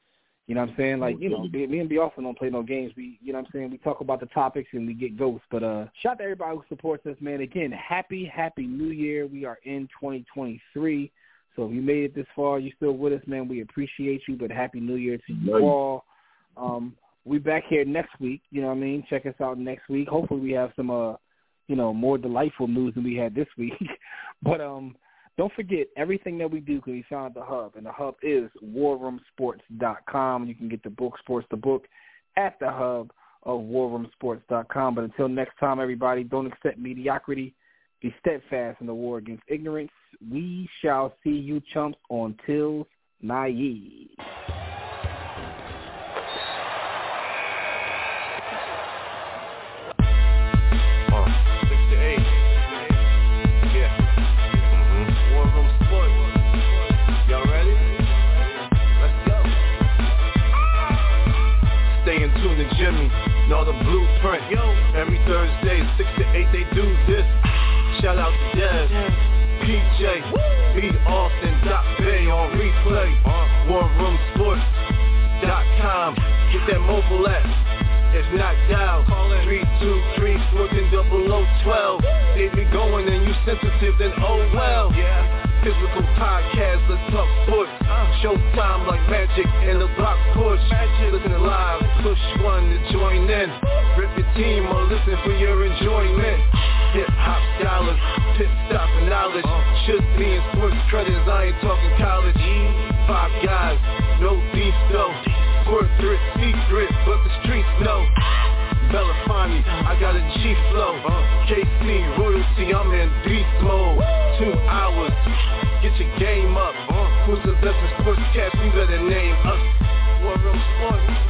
You know what I'm saying? Like, you know, me and B also don't play no games. We, you know what I'm saying? We talk about the topics and we get ghosts. But uh, shout out to everybody who supports us, man. Again, happy, happy New Year. We are in 2023. So if you made it this far, you're still with us, man. We appreciate you. But happy New Year to you all. Um, we back here next week. You know what I mean? Check us out next week. Hopefully we have some, uh, you know, more delightful news than we had this week. but um, don't forget everything that we do because we found at the hub, and the hub is warroomsports.com. You can get the book, Sports the Book, at the hub of warroomsports.com. But until next time, everybody, don't accept mediocrity. Be steadfast in the war against ignorance. We shall see you chumps on Tills Naive. Know the blueprint. Yo. Every Thursday, 6 to 8, they do this. Shout out to Dev, PJ, B. Austin, Doc Bay on replay. Uh, War Room Sports. Dot com. Get that mobile app. If not, dial 323-140012. They be going and you sensitive, then oh well. Yeah. Physical podcast, let's talk sports. Showtime like magic in the block push. Listen live, push one to join in. Rip your team or listen for your enjoyment. Hip hop scholars, pit stop knowledge. Should be in sports credits, I ain't talking college. Five guys, no beef though. Corporate secret, but the streets know. Belafonte, I got a G flow. KC royalty, I'm in beast mode. Sports cast? We better name us. War Room Sports.